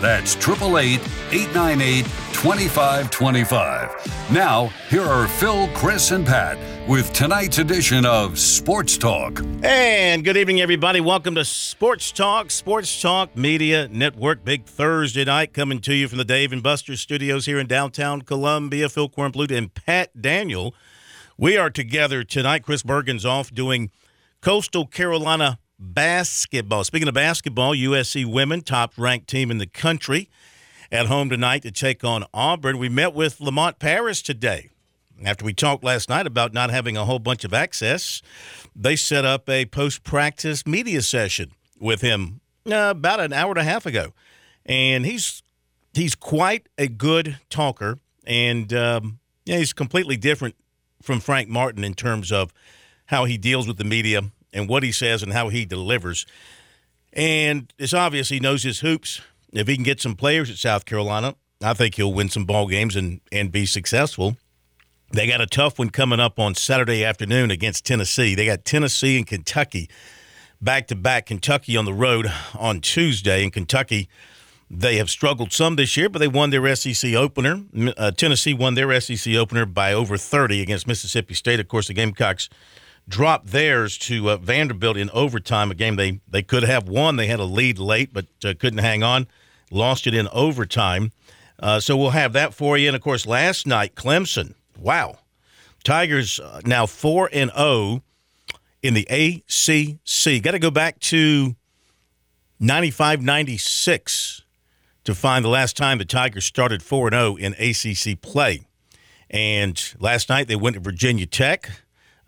That's 888 898 2525. Now, here are Phil, Chris, and Pat with tonight's edition of Sports Talk. And good evening, everybody. Welcome to Sports Talk, Sports Talk Media Network. Big Thursday night coming to you from the Dave and Buster studios here in downtown Columbia. Phil Kornblut and Pat Daniel. We are together tonight. Chris Bergen's off doing Coastal Carolina basketball. Speaking of basketball, USC women, top ranked team in the country, at home tonight to take on Auburn. We met with Lamont Paris today. After we talked last night about not having a whole bunch of access, they set up a post practice media session with him uh, about an hour and a half ago. And he's he's quite a good talker, and um, yeah, he's completely different from Frank Martin in terms of how he deals with the media and what he says and how he delivers. And it's obvious he knows his hoops. If he can get some players at South Carolina, I think he'll win some ball games and, and be successful. They got a tough one coming up on Saturday afternoon against Tennessee. They got Tennessee and Kentucky back to back. Kentucky on the road on Tuesday. In Kentucky, they have struggled some this year, but they won their SEC opener. Uh, Tennessee won their SEC opener by over 30 against Mississippi State. Of course, the Gamecocks dropped theirs to uh, Vanderbilt in overtime, a game they, they could have won. They had a lead late, but uh, couldn't hang on. Lost it in overtime. Uh, so we'll have that for you. And of course, last night, Clemson. Wow. Tigers uh, now 4 and 0 in the ACC. Got to go back to 95 96 to find the last time the Tigers started 4 0 in ACC play. And last night they went to Virginia Tech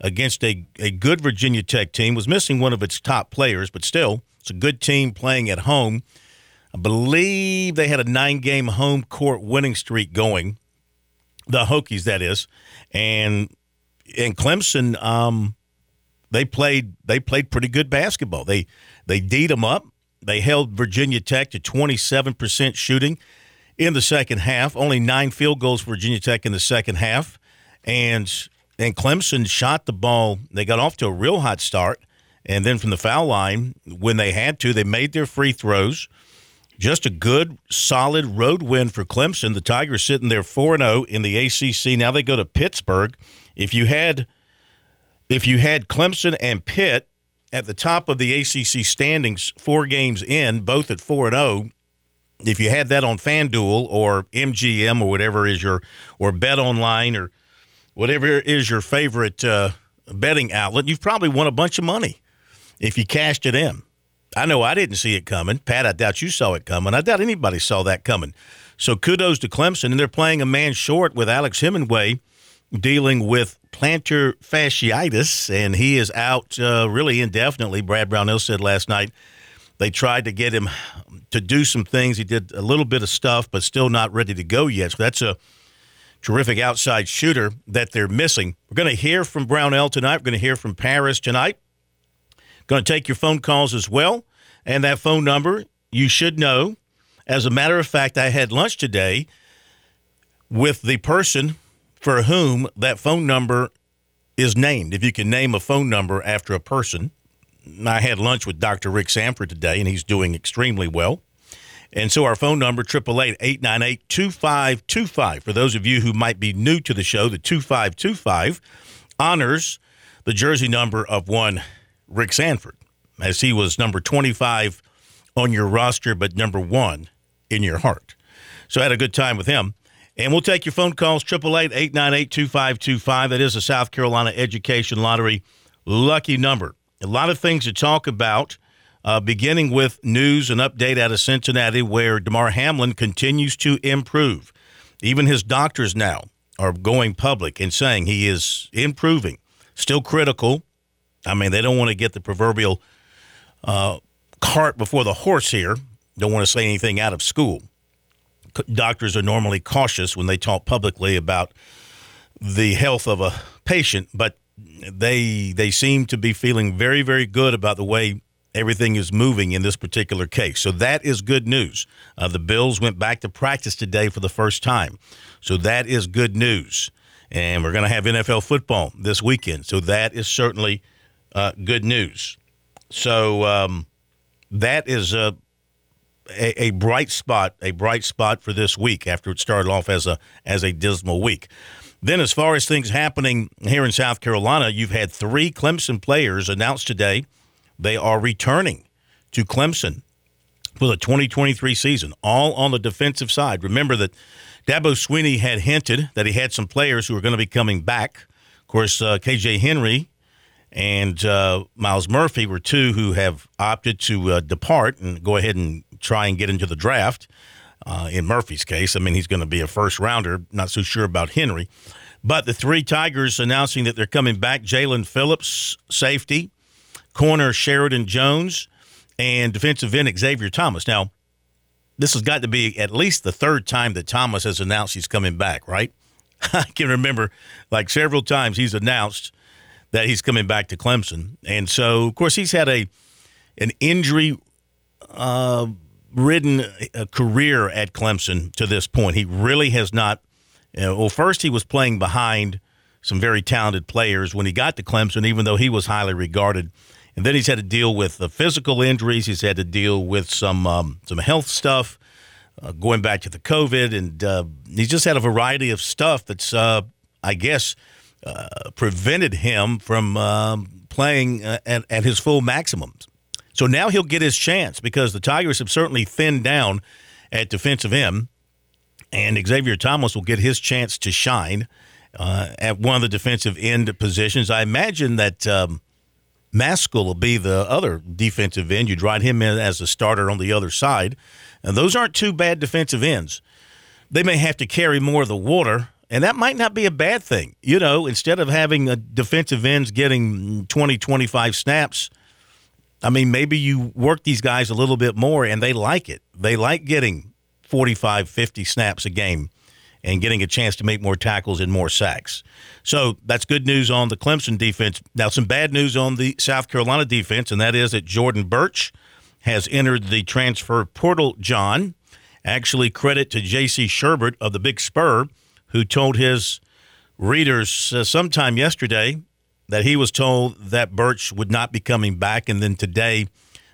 against a, a good Virginia Tech team. Was missing one of its top players, but still, it's a good team playing at home. I believe they had a nine game home court winning streak going. The Hokies, that is. And and Clemson, um, they played they played pretty good basketball. They they deed them up. They held Virginia Tech to 27% shooting in the second half. Only nine field goals for Virginia Tech in the second half. And and Clemson shot the ball. They got off to a real hot start. And then from the foul line, when they had to, they made their free throws. Just a good, solid road win for Clemson. The Tigers sitting there 4 0 in the ACC. Now they go to Pittsburgh. If you had if you had Clemson and Pitt at the top of the ACC standings, four games in, both at 4 0, if you had that on FanDuel or MGM or whatever is your, or Bet Online or whatever is your favorite uh, betting outlet, you've probably won a bunch of money if you cashed it in. I know I didn't see it coming. Pat, I doubt you saw it coming. I doubt anybody saw that coming. So kudos to Clemson. And they're playing a man short with Alex Hemenway dealing with plantar fasciitis, and he is out uh, really indefinitely. Brad Brownell said last night they tried to get him to do some things. He did a little bit of stuff, but still not ready to go yet. So that's a terrific outside shooter that they're missing. We're going to hear from Brownell tonight. We're going to hear from Paris tonight. Going to take your phone calls as well. And that phone number, you should know. As a matter of fact, I had lunch today with the person for whom that phone number is named. If you can name a phone number after a person, I had lunch with Dr. Rick Sanford today, and he's doing extremely well. And so our phone number, 888-898-2525. For those of you who might be new to the show, the 2525 honors the jersey number of one Rick Sanford, as he was number 25 on your roster, but number one in your heart. So I had a good time with him. And we'll take your phone calls, 888-898-2525. That is a South Carolina Education Lottery lucky number. A lot of things to talk about, uh, beginning with news and update out of Cincinnati where Damar Hamlin continues to improve. Even his doctors now are going public and saying he is improving. Still critical. I mean, they don't want to get the proverbial uh, cart before the horse here. Don't want to say anything out of school doctors are normally cautious when they talk publicly about the health of a patient, but they they seem to be feeling very very good about the way everything is moving in this particular case. So that is good news. Uh, the Bills went back to practice today for the first time, so that is good news. And we're going to have NFL football this weekend, so that is certainly uh, good news. So um, that is a, a, a bright spot, a bright spot for this week after it started off as a as a dismal week. Then, as far as things happening here in South Carolina, you've had three Clemson players announced today. They are returning to Clemson for the 2023 season, all on the defensive side. Remember that Dabo Swinney had hinted that he had some players who were going to be coming back. Of course, uh, KJ Henry and uh, Myles Murphy were two who have opted to uh, depart and go ahead and try and get into the draft. Uh, in Murphy's case, I mean, he's going to be a first rounder. Not so sure about Henry. But the three Tigers announcing that they're coming back Jalyn Phillips, safety, corner Sheridan Jones, and defensive end Xavier Thomas. Now, this has got to be at least the third time that Thomas has announced he's coming back, right? I can remember like several times he's announced that he's coming back to Clemson. And so, of course, he's had a an injury uh, ridden career at Clemson to this point. He really has not. You know, well, first he was playing behind some very talented players when he got to Clemson, even though he was highly regarded. And then he's had to deal with the physical injuries. He's had to deal with some um, some health stuff, uh, going back to the COVID, and uh, he's just had a variety of stuff that's, uh, I guess, uh, prevented him from um, playing uh, at, at his full maximums. So now he'll get his chance because the Tigers have certainly thinned down at defensive end, and Xavier Thomas will get his chance to shine uh, at one of the defensive end positions. I imagine that um, Mascoll will be the other defensive end. You'd ride him in as a starter on the other side. And those aren't two bad defensive ends. They may have to carry more of the water, and that might not be a bad thing. You know, instead of having a defensive ends getting 20, 25 snaps – I mean, maybe you work these guys a little bit more and they like it. They like getting 45, 50 snaps a game and getting a chance to make more tackles and more sacks. So that's good news on the Clemson defense. Now, some bad news on the South Carolina defense, and that is that Jordan Burch has entered the transfer portal, John. Actually, credit to J.C. Shurburtt of the Big Spur, who told his readers uh, sometime yesterday that he was told that Burch would not be coming back, and then today,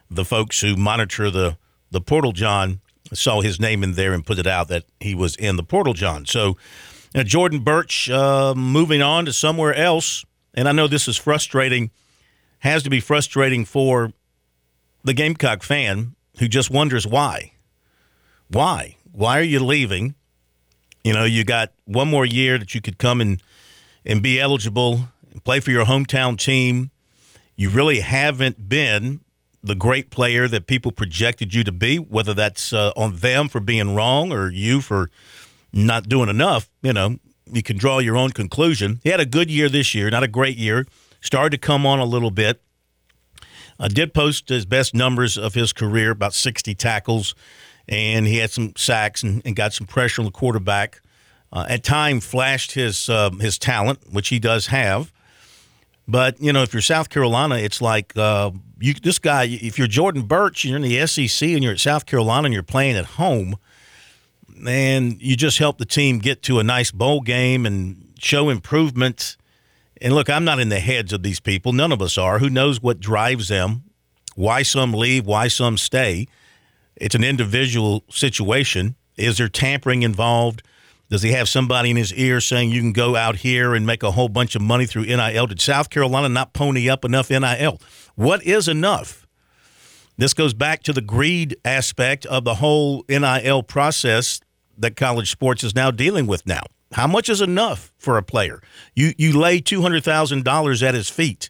the folks who monitor the the portal John saw his name in there and put it out that he was in the portal John. So, uh, Jordan Burch uh, moving on to somewhere else, and I know this is frustrating, has to be frustrating for the Gamecock fan who just wonders why. Why? Why are you leaving? You know, you got one more year that you could come and and be eligible and play for your hometown team. You really haven't been the great player that people projected you to be, whether that's uh, on them for being wrong or you for not doing enough. You know, you can draw your own conclusion. He had a good year this year, not a great year. Started to come on a little bit. Uh, did post his best numbers of his career, about 60 tackles, and he had some sacks and, and got some pressure on the quarterback. Uh, at time, flashed his uh, his talent, which he does have. But you know, if you're South Carolina, it's like uh, you. This guy, if you're Jordan Burch, you're in the SEC and you're at South Carolina and you're playing at home, and you just help the team get to a nice bowl game and show improvement. And look, I'm not in the heads of these people. None of us are. Who knows what drives them? Why some leave? Why some stay? It's an individual situation. Is there tampering involved? Does he have somebody in his ear saying you can go out here and make a whole bunch of money through NIL? Did South Carolina not pony up enough NIL? What is enough? This goes back to the greed aspect of the whole NIL process that college sports is now dealing with now. How much is enough for a player? You you lay two hundred thousand dollars at his feet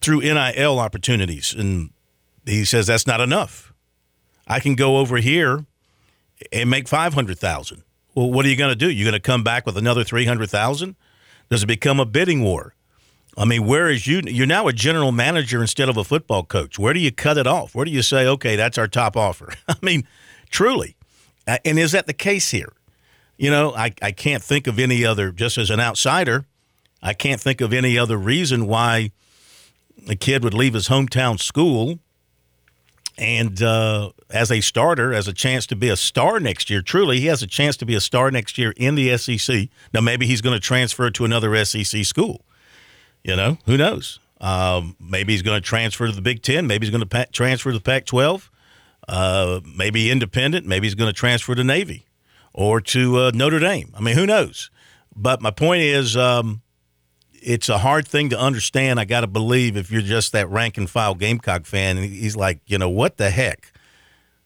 through NIL opportunities, and he says that's not enough. I can go over here and make five hundred thousand. Well, what are you going to do? You're going to come back with another 300,000? Does it become a bidding war? I mean, where is you? You're now a general manager instead of a football coach. Where do you cut it off? Where do you say, okay, that's our top offer? I mean, truly. And is that the case here? You know, I, I can't think of any other, just as an outsider, I can't think of any other reason why a kid would leave his hometown school and uh, as a starter, as a chance to be a star next year. Truly, he has a chance to be a star next year in the SEC. Now, maybe he's going to transfer to another SEC school. You know, who knows? Um, maybe he's going to transfer to the Big Ten. Maybe he's going to pa- transfer to the Pac 12. Uh, maybe independent. Maybe he's going to transfer to Navy or to uh, Notre Dame. I mean, who knows? But my point is, um, it's a hard thing to understand. I got to believe if you're just that rank and file Gamecock fan, he's like, you know, what the heck?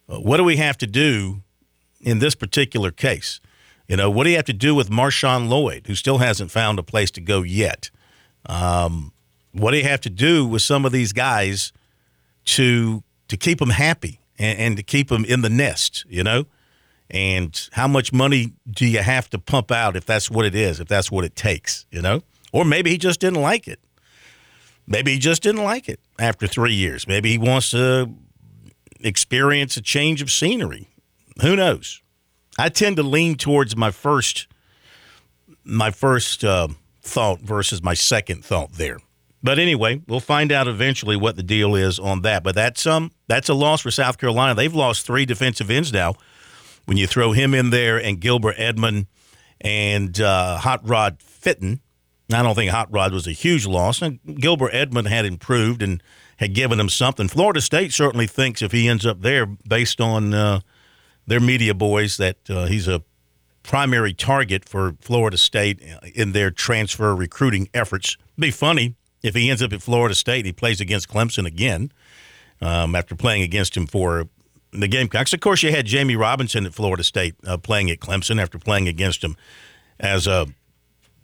Uh, what do we have to do in this particular case? You know, what do you have to do with Marshawn Lloyd, who still hasn't found a place to go yet? Um, what do you have to do with some of these guys to to keep them happy and, and to keep them in the nest? You know, and how much money do you have to pump out if that's what it is, if that's what it takes? You know. Or maybe he just didn't like it. Maybe he just didn't like it after three years. Maybe he wants to experience a change of scenery. Who knows? I tend to lean towards my first my first uh, thought versus my second thought there. But anyway, we'll find out eventually what the deal is on that. But that's um that's a loss for South Carolina. They've lost three defensive ends now. When you throw him in there and Gilbert Edmond and uh, Hot Rod Fitten, I don't think Hot Rod was a huge loss. And Gilbert Edmond had improved and had given him something. Florida State certainly thinks if he ends up there, based on uh, their media boys, that uh, he's a primary target for Florida State in their transfer recruiting efforts. Be funny if he ends up at Florida State, and he plays against Clemson again um, after playing against him for the Gamecocks. Of course, you had Jammie Robinson at Florida State uh, playing at Clemson after playing against him as a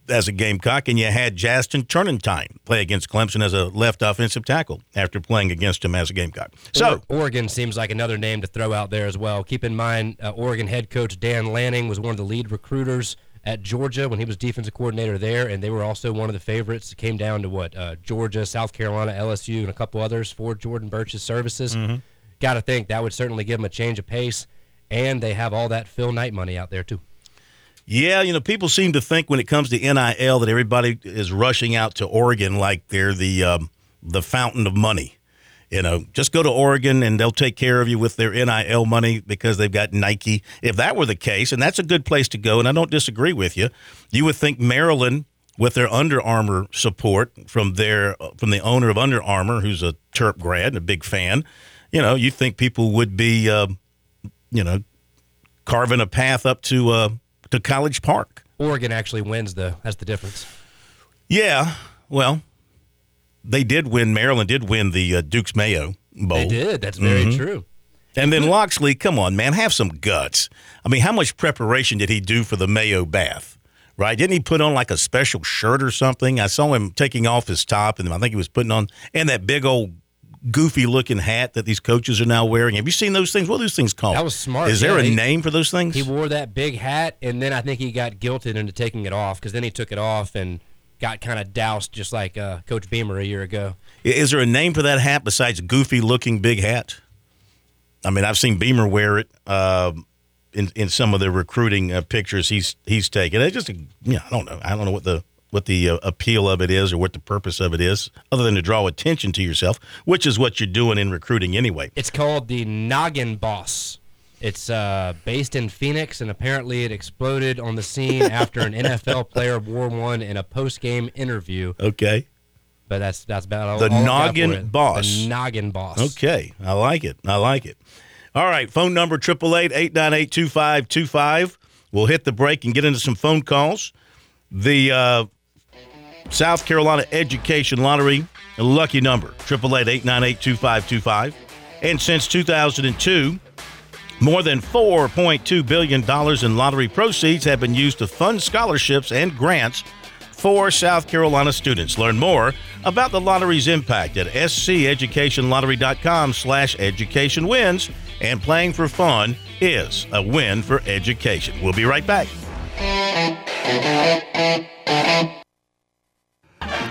as a Gamecock, and you had Jazston Turnetine play against Clemson as a left offensive tackle after playing against him as a Gamecock. So Oregon seems like another name to throw out there as well. Keep in mind, uh, Oregon head coach Dan Lanning was one of the lead recruiters at Georgia when he was defensive coordinator there, and they were also one of the favorites. It came down to what uh, Georgia, South Carolina, LSU, and a couple others for Jordan Burch's services. Mm-hmm. Got to think that would certainly give them a change of pace, and they have all that Phil Knight money out there too. Yeah, you know, people seem to think when it comes to NIL that everybody is rushing out to Oregon like they're the um, the fountain of money. You know, just go to Oregon and they'll take care of you with their NIL money because they've got Nike. If that were the case, and that's a good place to go, and I don't disagree with you, you would think Maryland with their Under Armour support from their from the owner of Under Armour, who's a Terp grad and a big fan. You know, you think people would be, uh, you know, carving a path up to. Uh, to College Park. Oregon actually wins, though. That's the difference. Yeah. Well, they did win. Maryland did win the uh, Duke's Mayo Bowl. They did. That's very mm-hmm. true. And then Locksley, come on, man, have some guts. I mean, how much preparation did he do for the Mayo bath? Right? Didn't he put on like a special shirt or something? I saw him taking off his top, and I think he was putting on and that big old goofy looking hat that these coaches are now wearing. Have you seen those things? What are those things called? That was smart. Is yeah, there a he, name for those things? He wore that big hat, and then I think he got guilted into taking it off because then he took it off and got kind of doused just like uh, Coach Beamer a year ago. Is there a name for that hat besides goofy looking big hat? I mean, I've seen Beamer wear it. Uh, in, in some of the recruiting uh, pictures he's he's taken, it's just a, you know, I don't know, I don't know what the what the uh, appeal of it is or what the purpose of it is, other than to draw attention to yourself, which is what you're doing in recruiting anyway. It's called the Noggin Boss. It's uh, based in Phoenix, and apparently it exploded on the scene after an NFL player wore one in a post-game interview. Okay. But that's that's about all. The all Noggin Boss. The Noggin Boss. Okay, I like it. I like it. All right, phone number triple eight eight nine eight two five two five. We'll hit the break and get into some phone calls. The uh, South Carolina Education Lottery, a lucky number, 888 And since 2002, more than $4.2 billion in lottery proceeds have been used to fund scholarships and grants for South Carolina students. Learn more about the lottery's impact at sceducationlottery.com slash education wins. And playing for fun is a win for education. We'll be right back.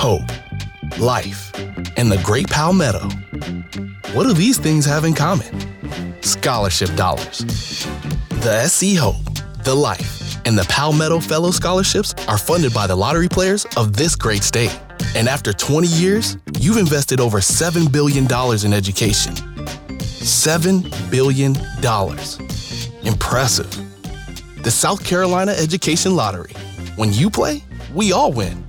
hope, life, and the Great Palmetto. What do these things have in common? Scholarship dollars. The SC Hope, the Life, and the Palmetto Fellow Scholarships are funded by the lottery players of this great state. And after 20 years, you've invested over $7 billion in education. $7 billion. Impressive. The South Carolina Education Lottery. When you play, we all win.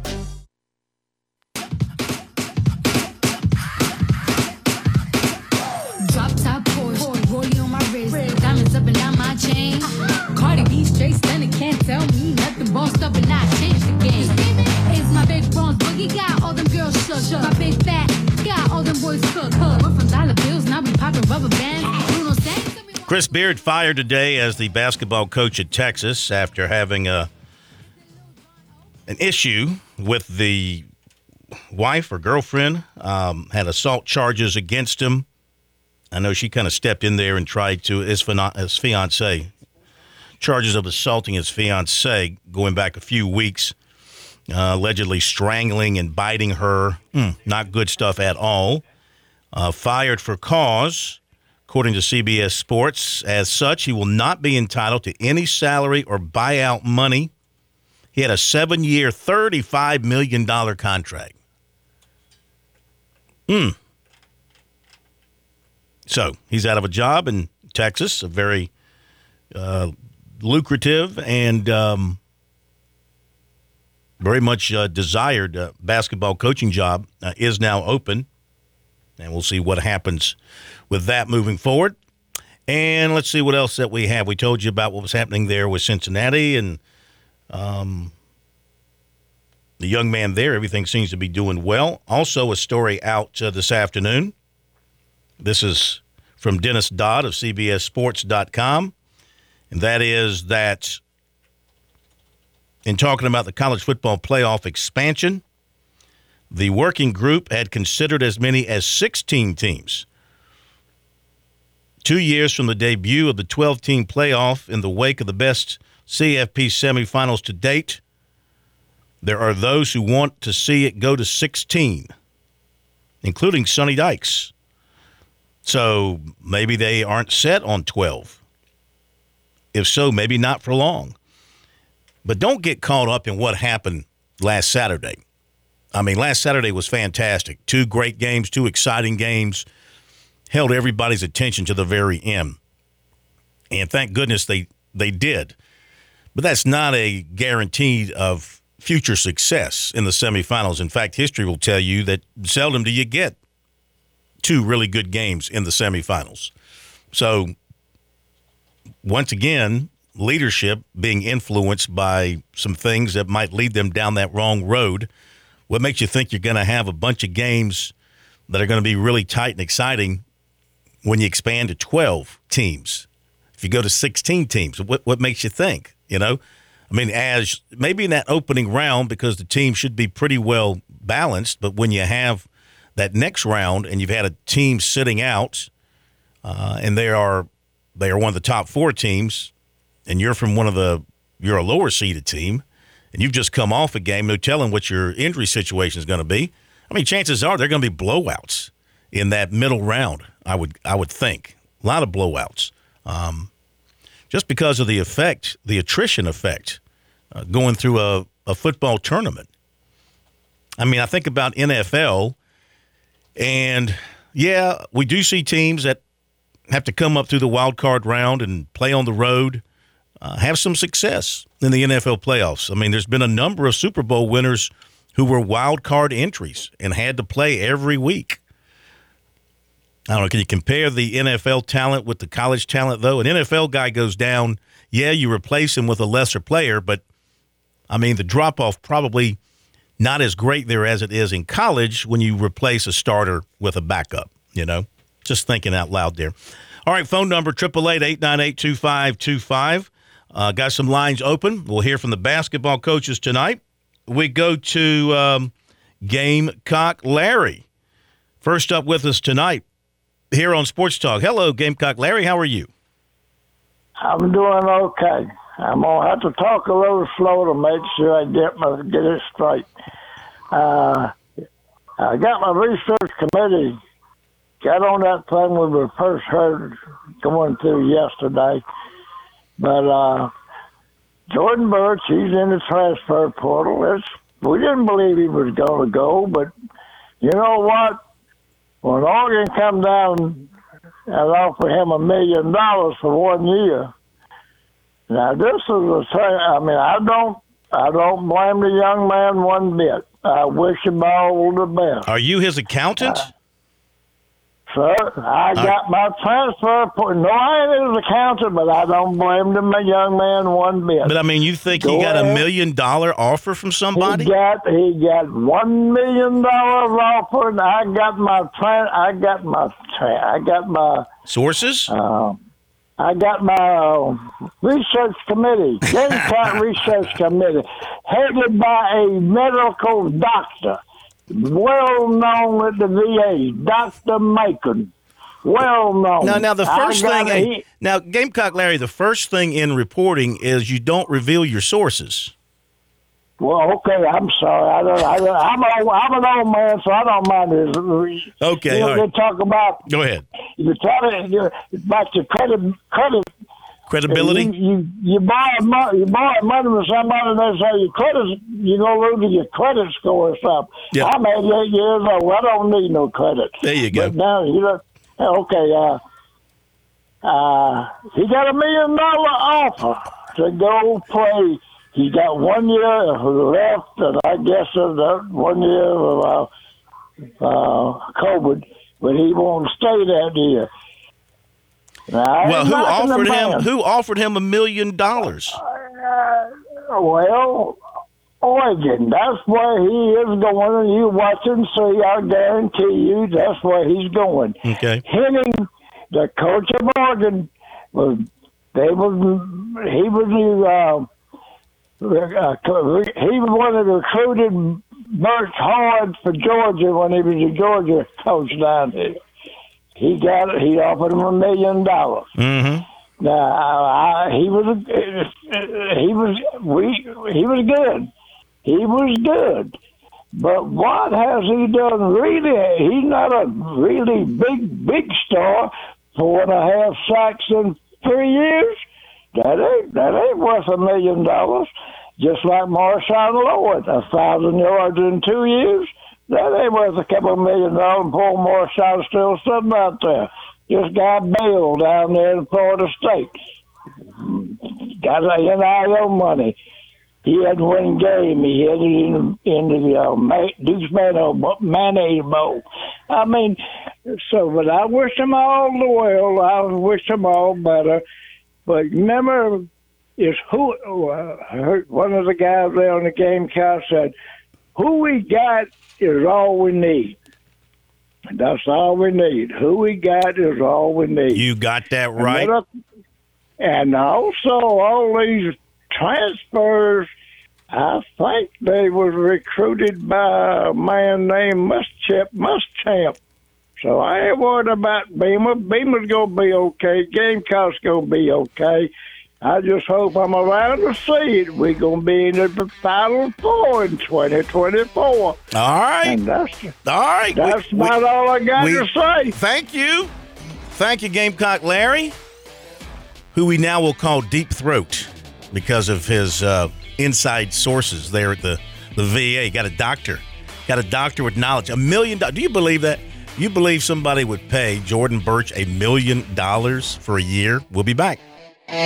Chris Beard fired today as the basketball coach at Texas after having a an issue with the wife or girlfriend um, had assault charges against him. I know she kind of stepped in there and tried to his, his fiance charges of assaulting his fiance going back a few weeks, uh, allegedly strangling and biting her. Mm, not good stuff at all. Uh, fired for cause. According to CBS Sports, as such, he will not be entitled to any salary or buyout money. He had a seven year, $35 million contract. Hmm. So he's out of a job in Texas, a very uh, lucrative and um, very much uh, desired uh, basketball coaching job uh, is now open. And we'll see what happens with that moving forward. And let's see what else that we have. We told you about what was happening there with Cincinnati and um, the young man there. Everything seems to be doing well. Also, a story out uh, this afternoon. This is from Dennis Dodd of CBSSports.com. And that is that in talking about the college football playoff expansion, the working group had considered as many as 16 teams Two years from the debut of the 12 team playoff in the wake of the best CFP semifinals to date, there are those who want to see it go to 16, including Sonny Dykes. So maybe they aren't set on 12. If so, maybe not for long. But don't get caught up in what happened last Saturday. I mean, last Saturday was fantastic. Two great games, two exciting games held everybody's attention to the very end. And thank goodness they, they did. But that's not a guarantee of future success in the semifinals. In fact, history will tell you that seldom do you get two really good games in the semifinals. So, once again, leadership being influenced by some things that might lead them down that wrong road. What makes you think you're going to have a bunch of games that are going to be really tight and exciting when you expand to 12 teams, if you go to 16 teams, what, what makes you think? You know, I mean, as maybe in that opening round, because the team should be pretty well balanced, but when you have that next round and you've had a team sitting out, uh, and they are they are one of the top four teams, and you're from one of the you're a lower seeded team, and you've just come off a game, no telling what your injury situation is going to be. I mean, chances are they're going to be blowouts in that middle round. I would I would think a lot of blowouts, um, just because of the effect, the attrition effect, uh, going through a, a football tournament. I mean, I think about NFL, and yeah, we do see teams that have to come up through the wild card round and play on the road, uh, have some success in the NFL playoffs. I mean, there's been a number of Super Bowl winners who were wild card entries and had to play every week. I don't know. Can you compare the NFL talent with the college talent, though? An NFL guy goes down, yeah, you replace him with a lesser player, but I mean, the drop off probably not as great there as it is in college when you replace a starter with a backup, you know? Just thinking out loud there. All right, phone number 888 898 2525. Uh, got some lines open. We'll hear from the basketball coaches tonight. We go to um, Gamecock Larry. First up with us tonight here on Sports Talk. Hello, Gamecock Larry. How are you? I'm doing okay. I'm gonna have to talk a little slow to make sure I get my get it straight. Uh, I got my research committee got on that thing when we first heard going through yesterday, but uh, Jordan Burch, he's in the transfer portal. It's, we didn't believe he was going to go, but you know what? When Oregon come down and offer him a million dollars for one year, now this is a thing. I mean, I don't, I don't blame the young man one bit. I wish him all the best. Are you his accountant? Uh, Sir, I got my transfer. No, I ain't his accountant, but I don't blame the young man one bit. But I mean, you think Go he got ahead. a million dollar offer from somebody? He got he got one million dollars offer, and I got my I got my I got my sources. Uh, I got my uh, research committee, Gamecock Research Committee, headed by a medical doctor well known at the VA, Doctor Macon. Well known. Now, now the first thing, now Gamecock Larry, the first thing in reporting is you don't reveal your sources. Well, okay, I'm sorry. I don't. I don't I'm, a, I'm an old man, so I don't mind this. Okay, you know, all right. They talk about. Go ahead. You tell it about your credit credit credibility. You, you, you borrow money, you borrow money from somebody, and they say your credit, you go lose your credit score or something. Yeah. I'm 88 years old. I don't need no credit. There you go. But now you know, okay. Uh, uh, he got a million dollar offer to go play. He got one year left, and I guess that one year of uh, uh, COVID, but he won't stay that year. Well, who offered him? Who offered him a million dollars? Uh, well, Oregon. That's where he is going. And you watch and see. I guarantee you, that's where he's going. Okay. Henning, the coach of Oregon, was they was he was uh, uh, he was one of the recruited Burch Hard for Georgia when he was a Georgia coach down here. He got it. He offered him a million dollars. Mm-hmm. Now I, I, he was he was we he was good. He was good. But what has he done? Really, he's not a really big big star. Four and a half sacks in three years. That ain't that ain't worth a million dollars. Just like Marshawn Lloyd, a thousand yards in two years. That ain't worth a couple of million dollars. Poor Marshall still sitting out there. Just got bailed down there in Florida State. Got NIL money. He had one game. He had it in, in the uh, Deuce Mayonnaise Bowl. I mean, so, but I wish them all the well. I wish them all better. But remember, is who uh, one of the guys there on the game couch said, who we got is all we need. That's all we need. Who we got is all we need. You got that right. And also all these transfers, I think they was recruited by a man named Muschamp. Muschamp. So I ain't worried about Beamer. Beamer's gonna be okay. Gamecock's gonna be okay. I just hope I'm around to see it. We're going to be in the Final Four in 2024. All right. And that's, all right. That's we, about we, all I got we, to say. Thank you. Thank you, Gamecock Larry, who we now will call Deep Throat because of his uh, inside sources there at the, the VA. Got a doctor. Got a doctor with knowledge. A million dollars. Do you believe that? You believe somebody would pay Jordan Burch a million dollars for a year? We'll be back. All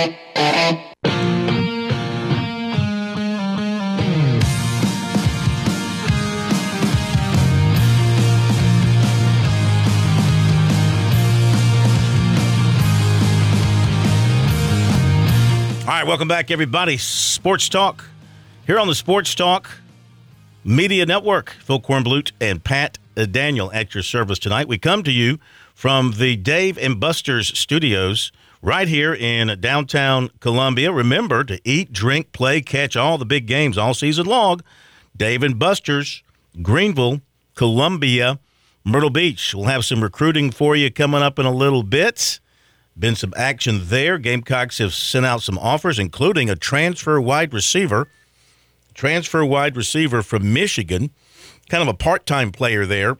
right, welcome back, everybody. Sports Talk here on the Sports Talk Media Network. Phil Kornblut and Pat Daniel at your service tonight. We come to you from the Dave and Buster's studios right here in downtown Columbia. Remember to eat, drink, play, catch all the big games all season long. Dave and Buster's, Greenville, Columbia, Myrtle Beach. We'll have some recruiting for you coming up in a little bit. Been some action there. Gamecocks have sent out some offers, including a transfer wide receiver. Transfer wide receiver from Michigan, kind of a part time player there,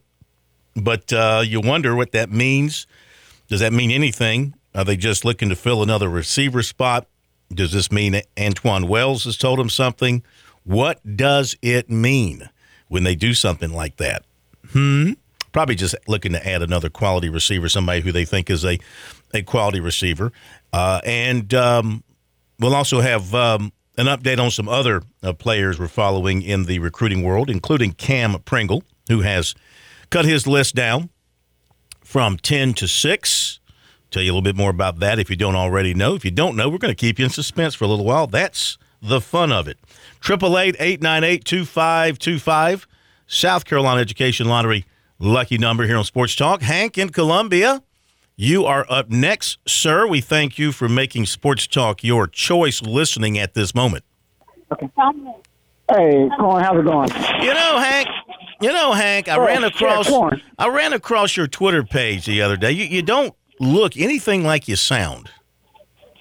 but uh, you wonder what that means. Does that mean anything? Are they just looking to fill another receiver spot? Does this mean Antwane Wells has told him something? What does it mean when they do something like that? Hmm. Probably just looking to add another quality receiver, somebody who they think is a a quality receiver. Uh, and um, we'll also have um, an update on some other uh, players we're following in the recruiting world, including Cam Pringle, who has cut his list down from 10 to 6. Tell you a little bit more about that if you don't already know. If you don't know, we're going to keep you in suspense for a little while. That's the fun of it. 888-898-2525. South Carolina Education Lottery lucky number here on Sports Talk. Hank in Columbia. You are up next, sir. We thank you for making Sports Talk your choice listening at this moment. Okay. Hey, Corn, how's it going? You know, Hank. You know, Hank. I Oh, ran across. I ran across your Twitter page the other day. You, you don't look anything like you sound.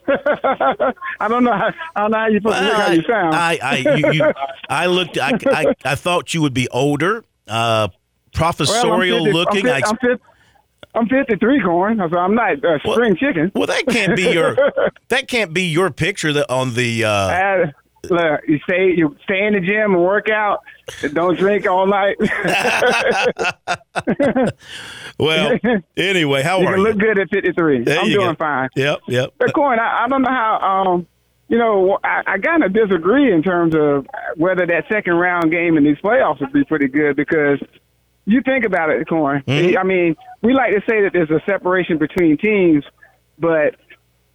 I don't know how I don't know how you supposed to look how you sound. I, I, you, you, I looked. I, I, I thought you would be older, uh, Well, professorial 50 looking. I'm, 50, I'm, 50, I'm 53, Corn, so I'm not uh, spring chicken. well, that can't be your. that can't be your picture that on the. Uh, look, you stay you stay in the gym and work out. and Don't drink all night. well, anyway, how are can you? look good at 53. I'm doing go. fine. Yep, yep. But Corn, I, I don't know how. Um, you know, I, I kind of disagree in terms of whether that second round game in these playoffs would be pretty good because you think about it, Corn. Mhm. I mean, we like to say that there's a separation between teams, but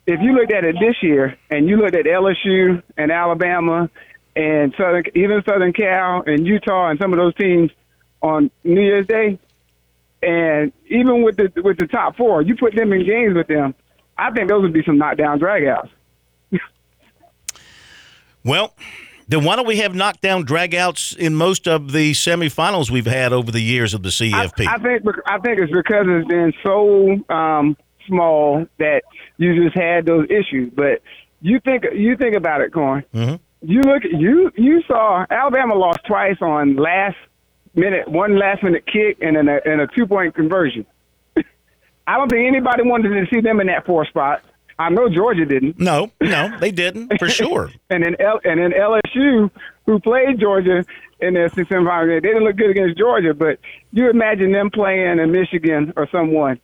if you looked at it this year and you looked at LSU and Alabama and Southern, even Southern Cal and Utah and some of those teams on New Year's Day, and even with the with the top four, you put them in games with them. I think those would be some knockdown dragouts. Well, then why don't we have knockdown dragouts in most of the semifinals we've had over the years of the CFP? I, I think I think it's because it's been so um, small that you just had those issues. But you think you think about it, Corn. Mhm. You look you you saw Alabama lost twice on last minute one last minute kick and then a, and a two point conversion. I don't think anybody wanted to see them in that four spot. I know Georgia didn't. no, no, they didn't for sure. And then L- and then LSU, who played Georgia in their six semifinal game, they didn't look good against Georgia. But you imagine them playing in Michigan or someone.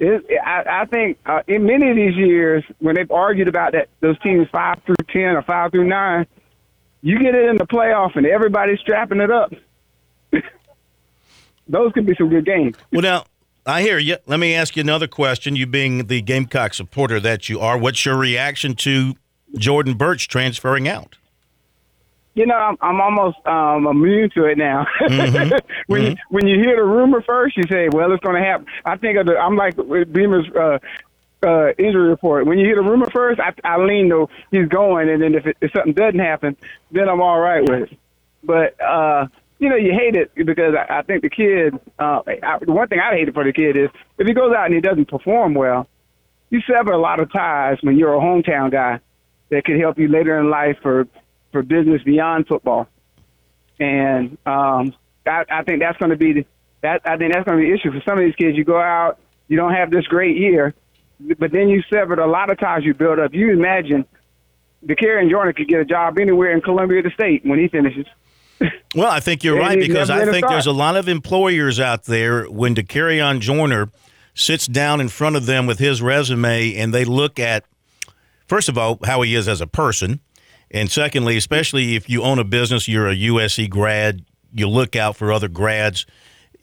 It, I, I think uh, in many of these years, when they've argued about that those teams five through ten or five through nine, you get it in the playoff and everybody's strapping it up. those could be some good games. Well, now I hear you. Let me ask you another question. You being the Gamecock supporter that you are, what's your reaction to Jordan Burch transferring out? You know, I'm, I'm almost um, immune to it now. Mm-hmm. when you, when you hear the rumor first, you say, "Well, it's going to happen." I think of the, I'm like Beamer's uh, uh, injury report. When you hear the rumor first, I, I lean to he's going, and then if, it, if something doesn't happen, then I'm all right with it. But uh, you know, you hate it because I, I think the kid. Uh, I, the one thing I hated for the kid is if he goes out and he doesn't perform well, you sever a lot of ties when you're a hometown guy that could help you later in life for for business beyond football. And um, I, I think that's going to be the, that. I think that's going to be the issue for some of these kids. You go out, you don't have this great year, but then you severed a lot of ties you built up. You imagine the and Jordan could get a job anywhere in Columbia the State when he finishes. Well, I think you're right because I think there's a lot of employers out there Dakereon Joyner sits down in front of them with his resume and they look at first of all how he is as a person, and secondly, especially if you own a business, you're a USC grad, you look out for other grads.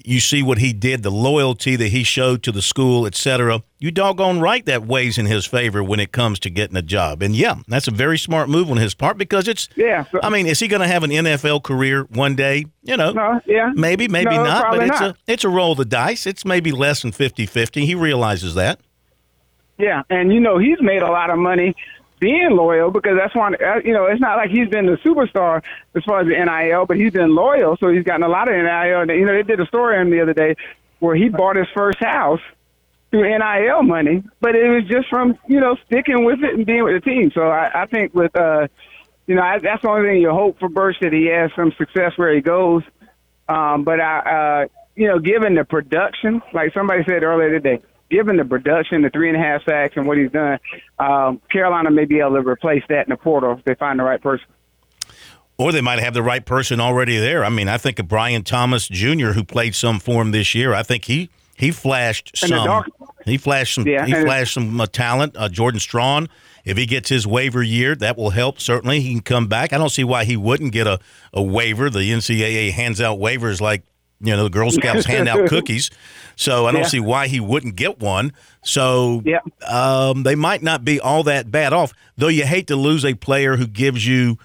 You see what he did, the loyalty that he showed to the school, etc. You doggone right that weighs in his favor when it comes to getting a job. And yeah, that's a very smart move on his part because it's Yeah, so- I mean, is he going to have an NFL career one day? You know, No, yeah. maybe, maybe No, not. But it's not. a it's a roll of the dice. It's maybe less than 50-50. He realizes that. Yeah, and you know he's made a lot of money being loyal because that's one. uh, You know, it's not like he's been the superstar as far as the NIL, but he's been loyal, so he's gotten a lot of NIL. And, You know, they did a story on him the other day where he bought his first house through NIL money, but it was just from you know sticking with it and being with the team. So I, I think with uh, you know I, that's the only thing you hope for Burch that he has some success where he goes. Um, but I, uh, you know, given the production, like somebody said earlier today, given the production, the three and a half sacks, and what he's done, um, Carolina may be able to replace that in the portal if they find the right person. Or they might have the right person already there. I mean, I think of Brian Thomas Jr., who played some for him this year. I think he he flashed some. dark- he flashed some. Yeah, he flashed some uh, talent. Uh, Jordan Strawn, if he gets his waiver year, that will help. Certainly, he can come back. I don't see why he wouldn't get a, a waiver. The NCAA hands out waivers like you know the Girl Scouts hand out cookies. So I don't Yeah. see why he wouldn't get one. So Yeah. um, they might not be all that bad off. Though you hate to lose a player who gives you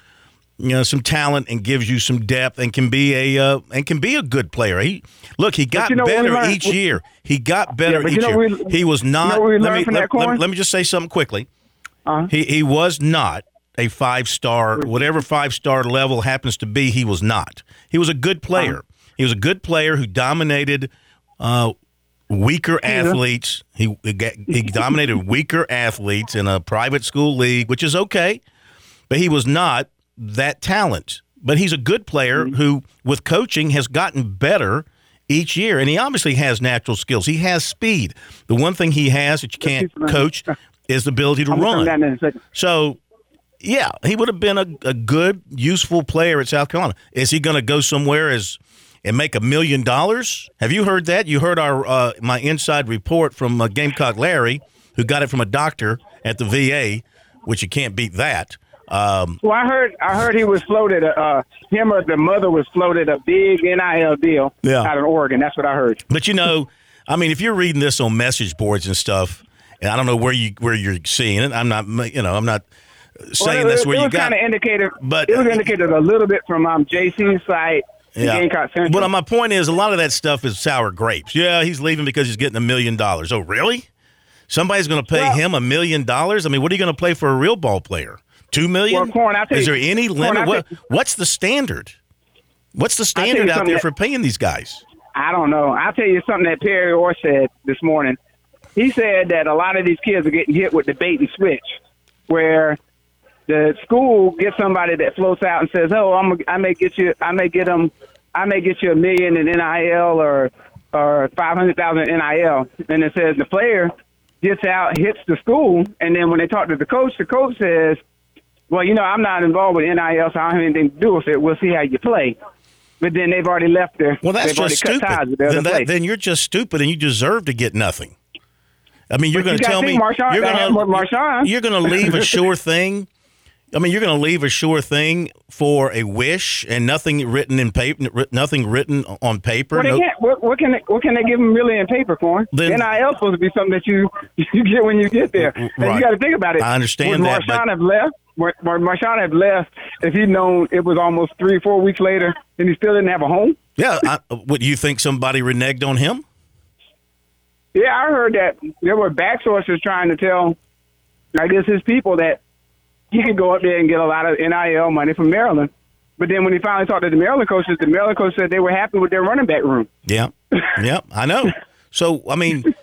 you know some talent and gives you some depth and can be a uh, and can be a good player. He look, he got you know better learned- each year. He got better but each you know year. we- he was not. what we let me let, let- let me just say something quickly. Uh-huh. He he was not a five star, whatever five star level happens to be. He was not. He was a good player. He was a good player who dominated. Uh, Weaker athletes. He he he dominated weaker athletes in a private school league, which is okay but he was not that talent. But he's a good player Mm-hmm. who, with coaching, has gotten better each year. And he obviously has natural skills. He has speed. The one thing he has that you can't coach is the ability to I'm gonna come down run. there in a second. So, yeah, he would have been a, a good, useful player at South Carolina. Is he going to go somewhere as and make a million dollars? Have you heard that? You heard our uh, my inside report from uh, Gamecock Larry, who got it from a doctor at the VA, which you can't beat that. Um, Well, I heard I heard he was floated. Uh, him or the mother was floated a big NIL deal Yeah. out of Oregon. That's what I heard. But you know, I mean, if you're reading this on message boards and stuff, and I don't know where you where you're seeing it. I'm not, you know, I'm not saying Well, that's where it you was got. kind of indicated, but- it was indicated a little bit from um, JC's site. Gamecock Central. But my point is, a lot of that stuff is sour grapes. Yeah, he's leaving because he's getting a million dollars. Oh, really? Somebody's going to pay Well- him a million dollars? I mean, what are you going to play for a real ball player? Two million? Well, Corn, I'll tell is you- there any limit? What, what's the standard? What's the standard out there that- for paying these guys? I don't know. I'll tell you something that Perry Orr said this morning. He said that a lot of these kids are getting hit with the bait and switch, where the school gets somebody that floats out and says, "Oh, I'm I may get you, I may get them, I may get you a million in NIL or or five hundred thousand NIL," and it says the player gets out, hits the school, and then when they talk to the coach, the coach says, "Well, you know, I'm not involved with NIL, so I don't have anything to do with it. We'll see how you play." But then they've already left their. Well, that's just stupid. ties with the other Then, that, then you're just stupid, and you deserve to get nothing. I mean, you're going to tell me Marshawn- you're that happened with going Marshawn. to you're going to leave a sure thing. I mean, you're going to leave a sure thing for a wish and nothing written in paper, nothing written on paper. Well, no- can't. What, what can they? What can they give them really in paper for? Then- NIL is supposed to be something that you you get when you get there. And you got to think about it. I understand Would that, Marshawn but- have left? Would would Marshawn have left if he'd known it was almost three, four weeks later, and he still didn't have a home? yeah, I, what you think somebody reneged on him? Yeah, I heard that there were back sources trying to tell, I guess, his people that he could go up there and get a lot of NIL money from Maryland. But then when he finally talked to the Maryland coaches, the Maryland coach said they were happy with their running back room. Yeah, yeah, I know. So I mean,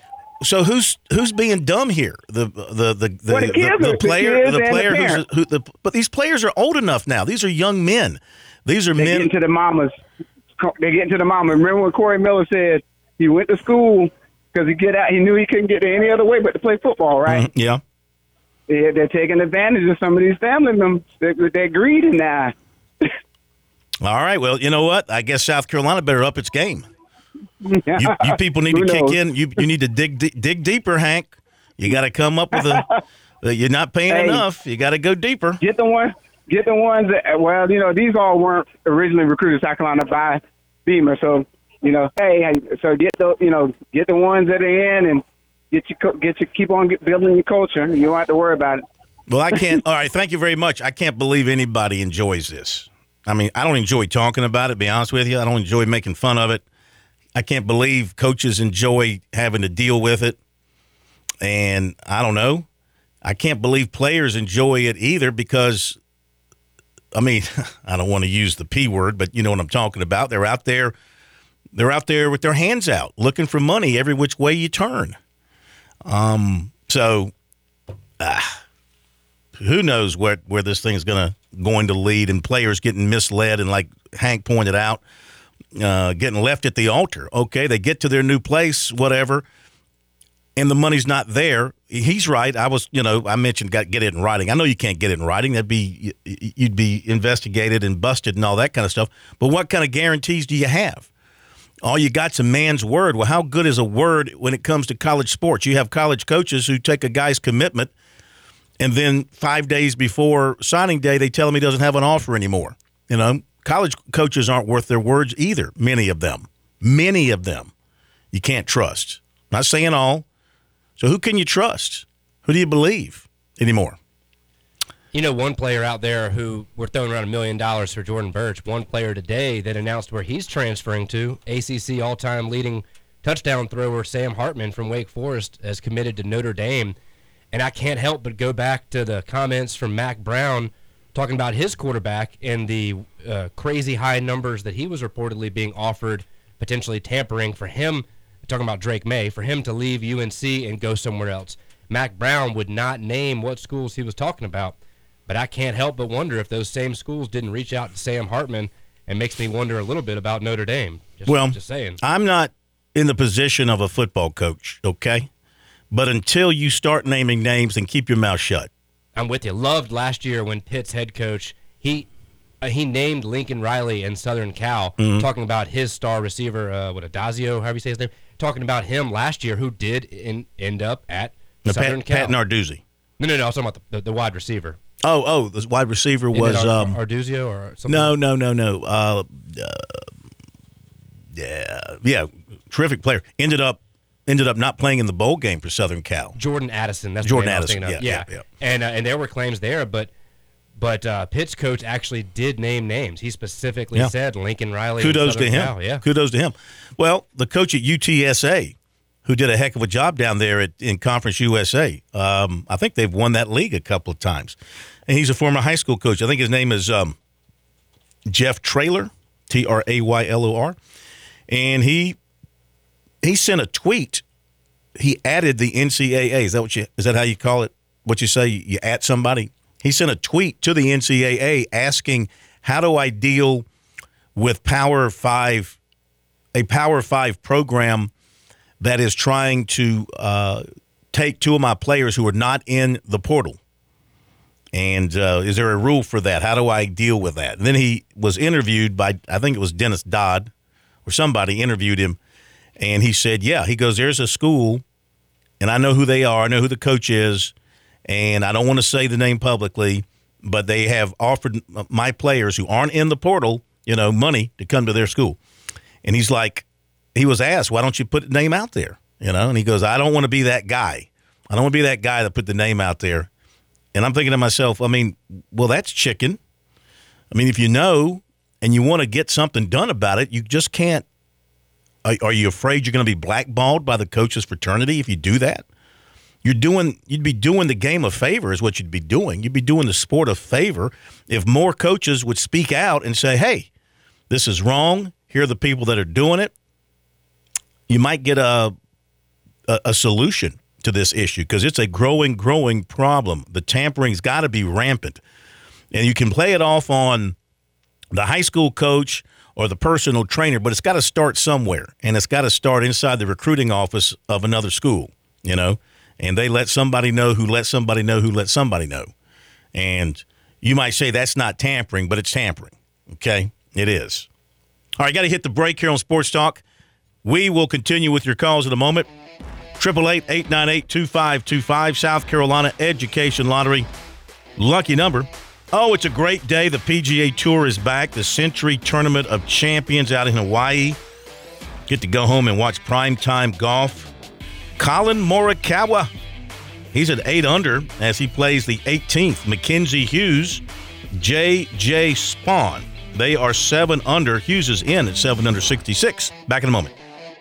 so who's who's being dumb here? The the the the, Well, the the, the player the player who's who the but these players are old enough now. These are young men. These are They men. get into the mamas. They get into the mama. Remember when Corey Miller said he went to school because he get out. He knew he couldn't get there any other way but to play football, right? Mm-hmm. yeah. They, they're taking advantage of some of these family members. They're, they're greedy now. All right. Well, you know what? I guess South Carolina better up its game. You, you people need to kick in. You you need to dig di- dig deeper, Hank. You got to come up with a. you're not paying Hey. enough. You got to go deeper. Get the one, get the ones that. Well, you know, these all weren't originally recruited South Carolina by Beamer, so you know, hey, hey, so get the, you know, get the ones that are in and get your, get your, keep on building your culture. You don't have to worry about it. Well, I can't. All right, thank you very much. I can't believe anybody enjoys this. I mean, I don't enjoy talking about it. To be honest with you, I don't enjoy making fun of it. I can't believe coaches enjoy having to deal with it, and I don't know. I can't believe players enjoy it either because, I mean, I don't want to use the p word, but you know what I'm talking about. They're out there. They're out there with their hands out, looking for money every which way you turn. Um. So who knows where where this thing's gonna going to lead and players getting misled and like Hank pointed out, uh, getting left at the altar. Okay, they get to their new place, whatever, and the money's not there. He's right. I was, you know, I mentioned got get it in writing. I know you can't get it in writing. That'd be you'd be investigated and busted and all that kind of stuff. But what kind of guarantees do you have? All you got's a man's word. Well, how good is a word when it comes to college sports? You have college coaches who take a guy's commitment and then five days before signing day, they tell him he doesn't have an offer anymore. You know, college coaches aren't worth their words either. Many of them, many of them, you can't trust. Not saying all. So who can you trust? Who do you believe anymore? You know, one player out there who we're throwing around a million dollars for Jordan Burch. One player today that announced where he's transferring to. ACC all-time leading touchdown thrower Sam Hartman from Wake Forest has committed to Notre Dame. And I can't help but go back to the comments from Mack Brown talking about his quarterback and the uh, crazy high numbers that he was reportedly being offered, potentially tampering for him. Talking about Drake Maye for him to leave UNC and go somewhere else. Mack Brown would not name what schools he was talking about, but I can't help but wonder if those same schools didn't reach out to Sam Hartman, and makes me wonder a little bit about Notre Dame. Just, Well, just saying. I'm not in the position of a football coach, okay? But until you start naming names and keep your mouth shut. I'm with you. Loved last year when Pitt's head coach he uh, he named Lincoln Riley and Southern Cal, Mm-hmm. talking about his star receiver, uh, what Adazio, however you say his name, talking about him last year, who did in, end up at Now, Southern Pat, Cal. Pat Narduzzi. no, no, no. I was talking about the, the, the wide receiver. Oh, oh, the wide receiver was Ar- um, Arduzio or something. No, no, no, no. Uh, uh, yeah, yeah, terrific player. Ended up ended up not playing in the bowl game for Southern Cal. Jordan Addison. That's Jordan name I was Addison, yeah, yeah, yeah. And uh, and there were claims there, but but uh, Pitt's coach actually did name names. He specifically Yeah. said Lincoln Riley. Kudos to him. Cal. Yeah. Kudos to him. Well, the coach at UTSA, who did a heck of a job down there at, in Conference USA, um, I think they've won that league a couple of times. And he's a former high school coach. I think his name is um, Jeff Traylor, T R A Y L O R. And he he sent a tweet. He added the NCAA. Is that what you? Is that how you call it? What you say? You at somebody? He sent a tweet to the NCAA asking, "How do I deal with Power Five, a Power Five program that is trying to uh, take two of my players who are not in the portal?" And uh, is there a rule for that? How do I deal with that? And then he was interviewed by, I think it was Dennis Dodd or somebody interviewed him. And he said, Yeah, he goes, There's a school, and I know who they are. I know who the coach is. And I don't want to say the name publicly, but they have offered my players who aren't in the portal, you know, money to come to their school. And he's like, he was asked, Why don't you put the name out there? You know, and he goes, I don't want to be that guy. I don't want to be that guy that put the name out there. And I'm thinking to myself, I mean, well, that's chicken. I mean, if you know and you want to get something done about it, you just can't. Are, are you afraid you're going to be blackballed by the coaches' fraternity if you do that? You're doing. You'd be doing the game a favor, is what you'd be doing. You'd be doing the sport a favor if more coaches would speak out and say, "Hey, this is wrong. Here are the people that are doing it." You might get a a, a solution to this issue because it's a growing, growing problem. The tampering's got to be rampant, and you can play it off on the high school coach or the personal trainer, but it's got to start somewhere, and it's got to start inside the recruiting office of another school. You know, and they let somebody know who let somebody know who let somebody know, and you might say that's not tampering, but it's tampering. Okay, It is. All right, got to hit the break here on Sports Talk. We will continue with your calls in a moment. 888-898-2525, South Carolina Education Lottery. Lucky number. Oh, it's a great day. The PGA Tour is back. The Sentry Tournament of Champions out in Hawaii. Get to go home and watch primetime golf. Collin Morikawa. He's at 8 under as he plays the 18th. Mackenzie Hughes, J.J. Spaun, They are 7 under. Hughes is in at 7 under 66. Back in a moment.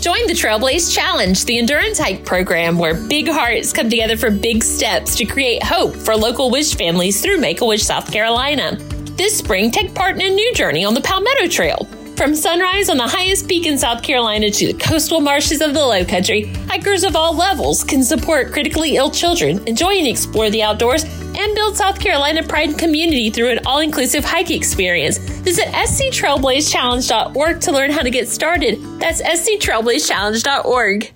Join the Trailblaze Challenge, the endurance hike program where big hearts come together for big steps to create hope for local Wish families through Make a Wish, South Carolina. This spring, take part in a new journey on the Palmetto Trail. From sunrise on the highest peak in South Carolina to the coastal marshes of the Low Country, hikers of all levels can support critically ill children, enjoy and explore the outdoors, and build South Carolina pride and community through an all inclusive hike experience. Visit sctrailblazechallenge.org to learn how to get started. That's sctrailblazechallenge.org.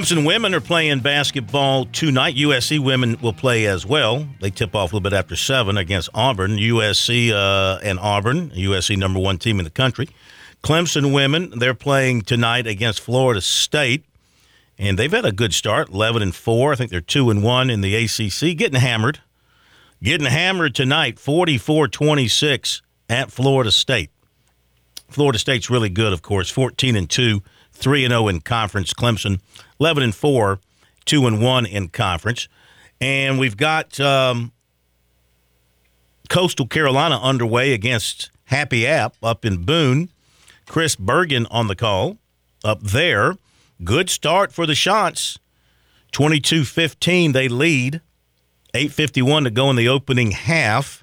Clemson women are playing basketball tonight. USC women will play as well. They tip off a little bit after 7 against Auburn. USC uh, and Auburn, USC number one team in the country. Clemson women, they're playing tonight against Florida State. And they've had a good start, 11 and 4. I think they're 2 and 1 in the ACC. Getting hammered. Getting hammered tonight, 44 26 at Florida State. Florida State's really good, of course, 14 and 2, 3 and 0 in conference. Clemson 11 and 4, 2 and 1 in conference. And we've got um, Coastal Carolina underway against Happy App up in Boone. Chris Bergen on the call up there. Good start for the Chants. 22 15, they lead. 8.51 to go in the opening half.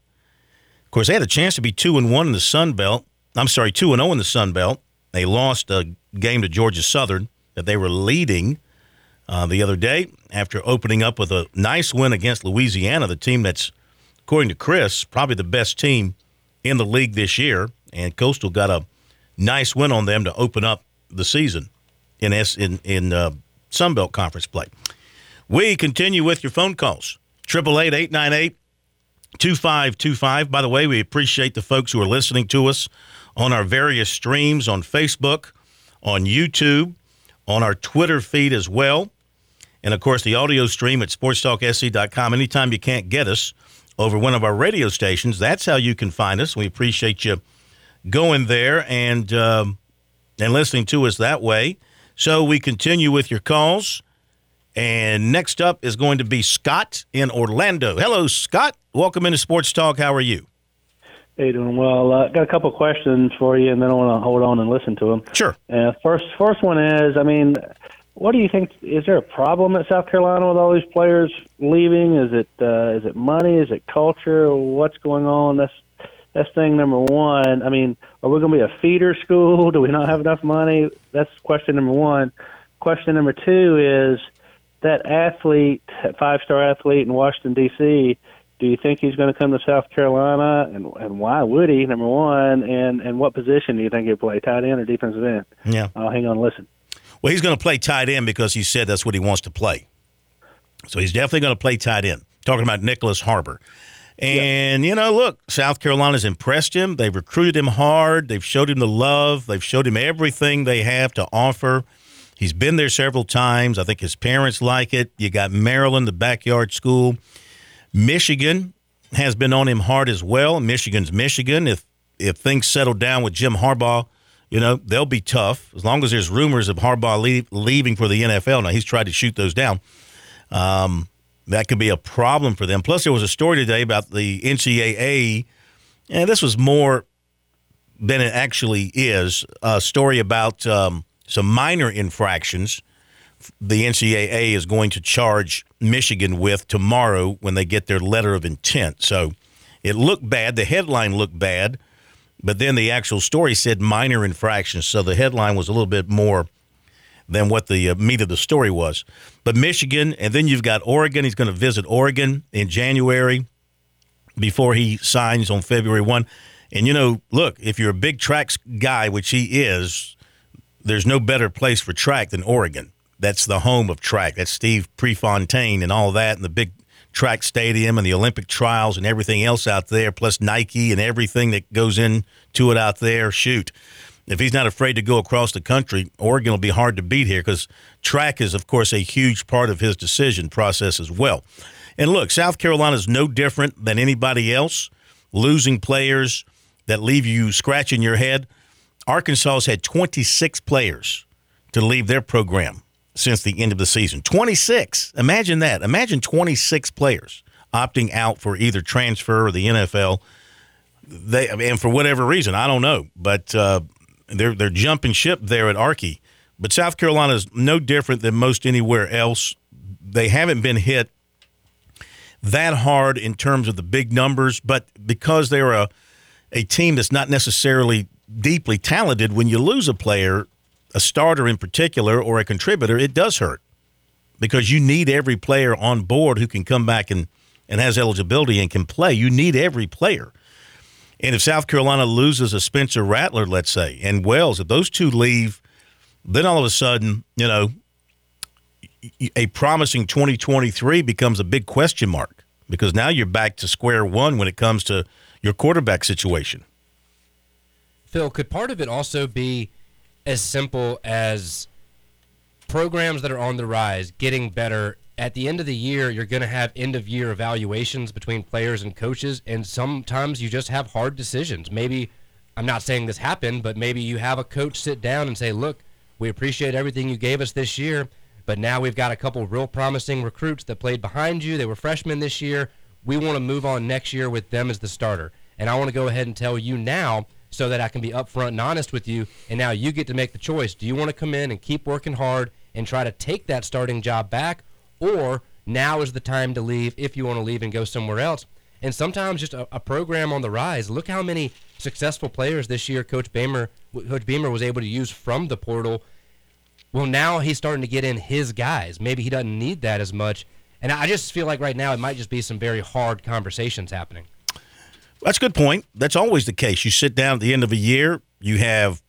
Of course, they had a chance to be 2 and 1 in the Sun Belt. I'm sorry, 2 and 0 in the Sun Belt. They lost a game to Georgia Southern that they were leading uh, the other day after opening up with a nice win against Louisiana, the team that's, according to Chris, probably the best team in the league this year. And Coastal got a nice win on them to open up the season in S in in uh, Sun Belt Conference play. We continue with your phone calls. Triple eight eight nine eight two five two five. By the way, we appreciate the folks who are listening to us on our various streams on Facebook, on YouTube, on our Twitter feed as well. And of course, the audio stream at sportstalksc.com. Anytime you can't get us over one of our radio stations, that's how you can find us. We appreciate you going there and um, and listening to us that way. So we continue with your calls. And next up is going to be Scott in Orlando. Hello, Scott. Welcome into Sports Talk. How are you? Hey, doing well. Uh, got a couple questions for you, and then I want to hold on and listen to them. Sure. Uh, first, first one is, I mean, what do you think? Is there a problem at South Carolina with all these players leaving? Is it uh, is it money? Is it culture? What's going on? That's that's thing number one. I mean, are we going to be a feeder school? Do we not have enough money? That's question number one. Question number two is that athlete, five star athlete in Washington D.C. Do you think he's going to come to South Carolina, and and why would he? Number one, and and what position do you think he'd play, tight end or defensive end? Yeah, I'll hang on and listen. Well, he's going to play tight end because he said that's what he wants to play. So he's definitely going to play tight end. Talking about Nyckoles Harbor. And, you know, look, South Carolina's impressed him. They've recruited him hard. They've showed him the love. They've showed him everything they have to offer. He's been there several times. I think his parents like it. You got Maryland, the backyard school. Michigan has been on him hard as well. Michigan's Michigan. If if things settle down with Jim Harbaugh You know, they'll be tough as long as there's rumors of Harbaugh leave, leaving for the NFL. Now, he's tried to shoot those down. Um, that could be a problem for them. Plus, there was a story today about the NCAA, and this was more than it actually is a story about um, some minor infractions the NCAA is going to charge Michigan with tomorrow when they get their letter of intent. So it looked bad. The headline looked bad, but then the actual story said minor infractions. So the headline was a little bit more than what the uh, meat of the story was. But Michigan, and then you've got Oregon. He's going to visit Oregon in January before he signs on February 1. And, you know, look, if you're a big tracks guy, which he is, there's no better place for track than Oregon. That's the home of track. That's Steve Prefontaine and all that, and the big track stadium and the Olympic trials and everything else out there, plus Nike and everything that goes into it out there. Shoot. If he's not afraid to go across the country, Oregon will be hard to beat here because track is, of course, a huge part of his decision process as well. And look, South Carolina is no different than anybody else, losing players that leave you scratching your head. Arkansas has had 26 players to leave their program since the end of the season. 26. Imagine that. Imagine 26 players opting out for either transfer or the NFL. They and for whatever reason, I don't know, but uh, they're they're jumping ship there at Arky. But South Carolina is no different than most anywhere else. They haven't been hit that hard in terms of the big numbers, but because they're a a team that's not necessarily deeply talented, when you lose a player, a starter in particular or a contributor, it does hurt because you need every player on board who can come back and, and has eligibility and can play. You need every player. And if South Carolina loses a Spencer Rattler, let's say, and Wells, if those two leave, then all of a sudden, you know, a promising 2023 becomes a big question mark because now you're back to square one when it comes to your quarterback situation. Phil, could part of it also be as simple as programs that are on the rise getting better. At the end of the year, you're going to have end of year evaluations between players and coaches, and sometimes you just have hard decisions. Maybe, I'm not saying this happened, but maybe you have a coach sit down and say, Look, we appreciate everything you gave us this year, but now we've got a couple real promising recruits that played behind you. They were freshmen this year. We want to move on next year with them as the starter. And I want to go ahead and tell you now so that I can be upfront and honest with you. And now you get to make the choice. Do you want to come in and keep working hard and try to take that starting job back? Or now is the time to leave if you want to leave and go somewhere else? And sometimes just a, a program on the rise. Look how many successful players this year Coach Beamer, Coach Beamer was able to use from the portal. Well, now he's starting to get in his guys. Maybe he doesn't need that as much. And I just feel like right now it might just be some very hard conversations happening. That's a good point. That's always the case. You sit down at the end of a year, you have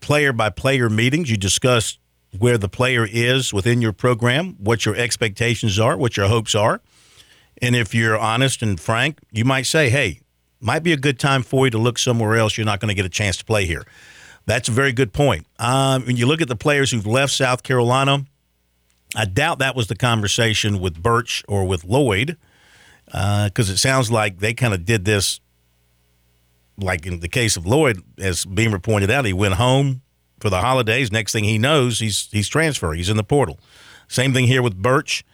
player by player meetings, you discuss where the player is within your program, what your expectations are, what your hopes are. And if you're honest and frank, you might say, hey, might be a good time for you to look somewhere else. You're not going to get a chance to play here. That's a very good point. Um, when you look at the players who've left South Carolina, I doubt that was the conversation with Burch or with Lloyd because uh, it sounds like they kind of did this. Like in the case of Lloyd, as Beamer pointed out, he went home for the holidays. Next thing he knows, he's he's transferred. He's in the portal. Same thing here with Burch.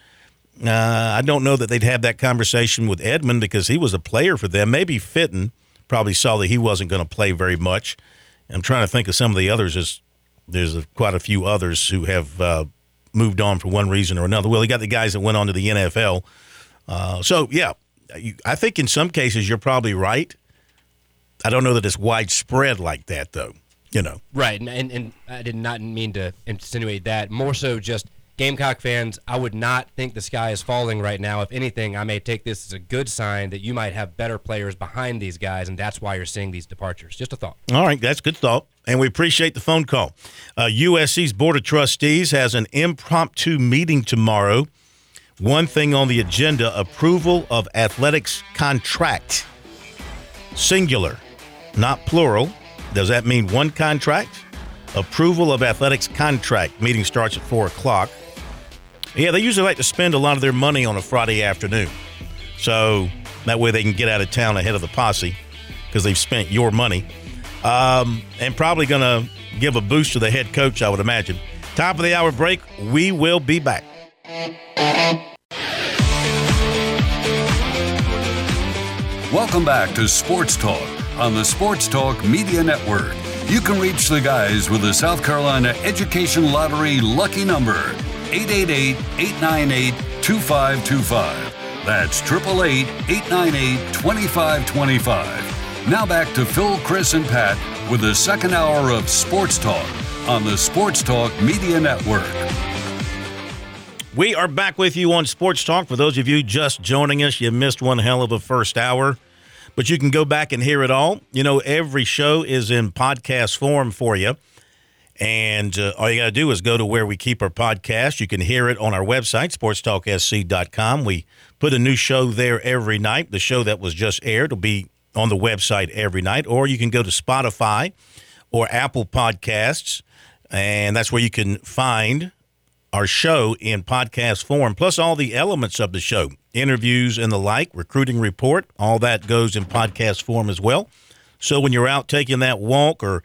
Uh, I don't know that they'd have that conversation with Edmond because he was a player for them. Maybe Fitten probably saw that he wasn't going to play very much. I'm trying to think of some of the others. As there's a, quite a few others who have uh, moved on for one reason or another. Well, he got the guys that went on to the NFL. Uh, so yeah, I think in some cases you're probably right. I don't know that it's widespread like that though. You know, right? And, and, and I did not mean to insinuate that. More so, just Gamecock fans. I would not think the sky is falling right now. If anything, I may take this as a good sign that you might have better players behind these guys, and that's why you're seeing these departures. Just a thought. All right, that's good thought, and we appreciate the phone call. Uh, USC's Board of Trustees has an impromptu meeting tomorrow one thing on the agenda approval of athletics contract. Singular, not plural. Does that mean one contract? Approval of athletics contract. Meeting starts at 4 o'clock. Yeah, they usually like to spend a lot of their money on a Friday afternoon. So that way they can get out of town ahead of the posse because they've spent your money. um, and probably going to give a boost to the head coach, I would imagine. Top of the hour break. We will be back. Welcome back to Sports Talk on the Sports Talk Media Network. You can reach the guys with the South Carolina Education Lottery lucky number 888 898 2525. That's 888 898 2525. Now back to Phil, Chris, and Pat with the second hour of Sports Talk on the Sports Talk Media Network. We are back with you on Sports Talk. For those of you just joining us, you missed one hell of a first hour, but you can go back and hear it all. You know, every show is in podcast form for you. And uh, all you got to do is go to where we keep our podcast. You can hear it on our website, sportstalksc.com. We put a new show there every night. The show that was just aired will be on the website every night, or you can go to Spotify or Apple Podcasts, and that's where you can find our show in podcast form, plus all the elements of the show, interviews and the like, recruiting report, all that goes in podcast form as well. So when you're out taking that walk or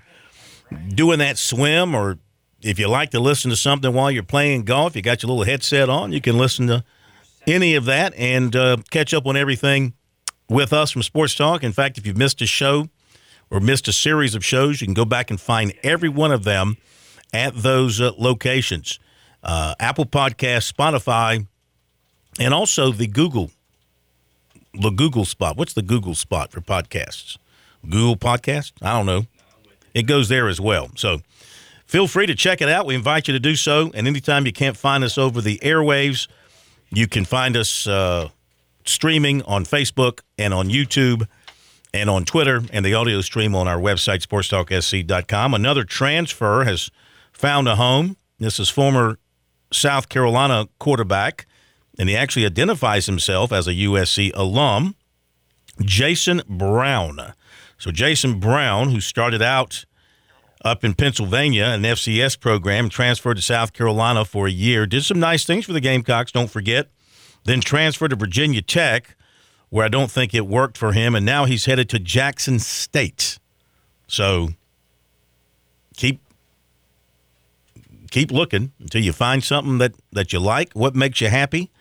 doing that swim, or if you like to listen to something while you're playing golf, you got your little headset on, you can listen to any of that and uh, catch up on everything with us from Sports Talk. In fact, if you've missed a show or missed a series of shows, you can go back and find every one of them at those uh, locations uh, Apple Podcast, Spotify, and also the Google, the Google spot. What's the Google spot for podcasts? Google Podcast? I don't know. It goes there as well. So feel free to check it out. We invite you to do so. And anytime you can't find us over the airwaves, you can find us uh, streaming on Facebook and on YouTube and on Twitter and the audio stream on our website, sportstalksc.com. Another transfer has found a home. This is former South Carolina quarterback, and he actually identifies himself as a USC alum, Jason Brown. So, Jason Brown, who started out up in Pennsylvania, an FCS program, transferred to South Carolina for a year, did some nice things for the Gamecocks, don't forget, then transferred to Virginia Tech, where I don't think it worked for him, and now he's headed to Jackson State. So, keep keep looking until you find something that, that you like. What makes you happy?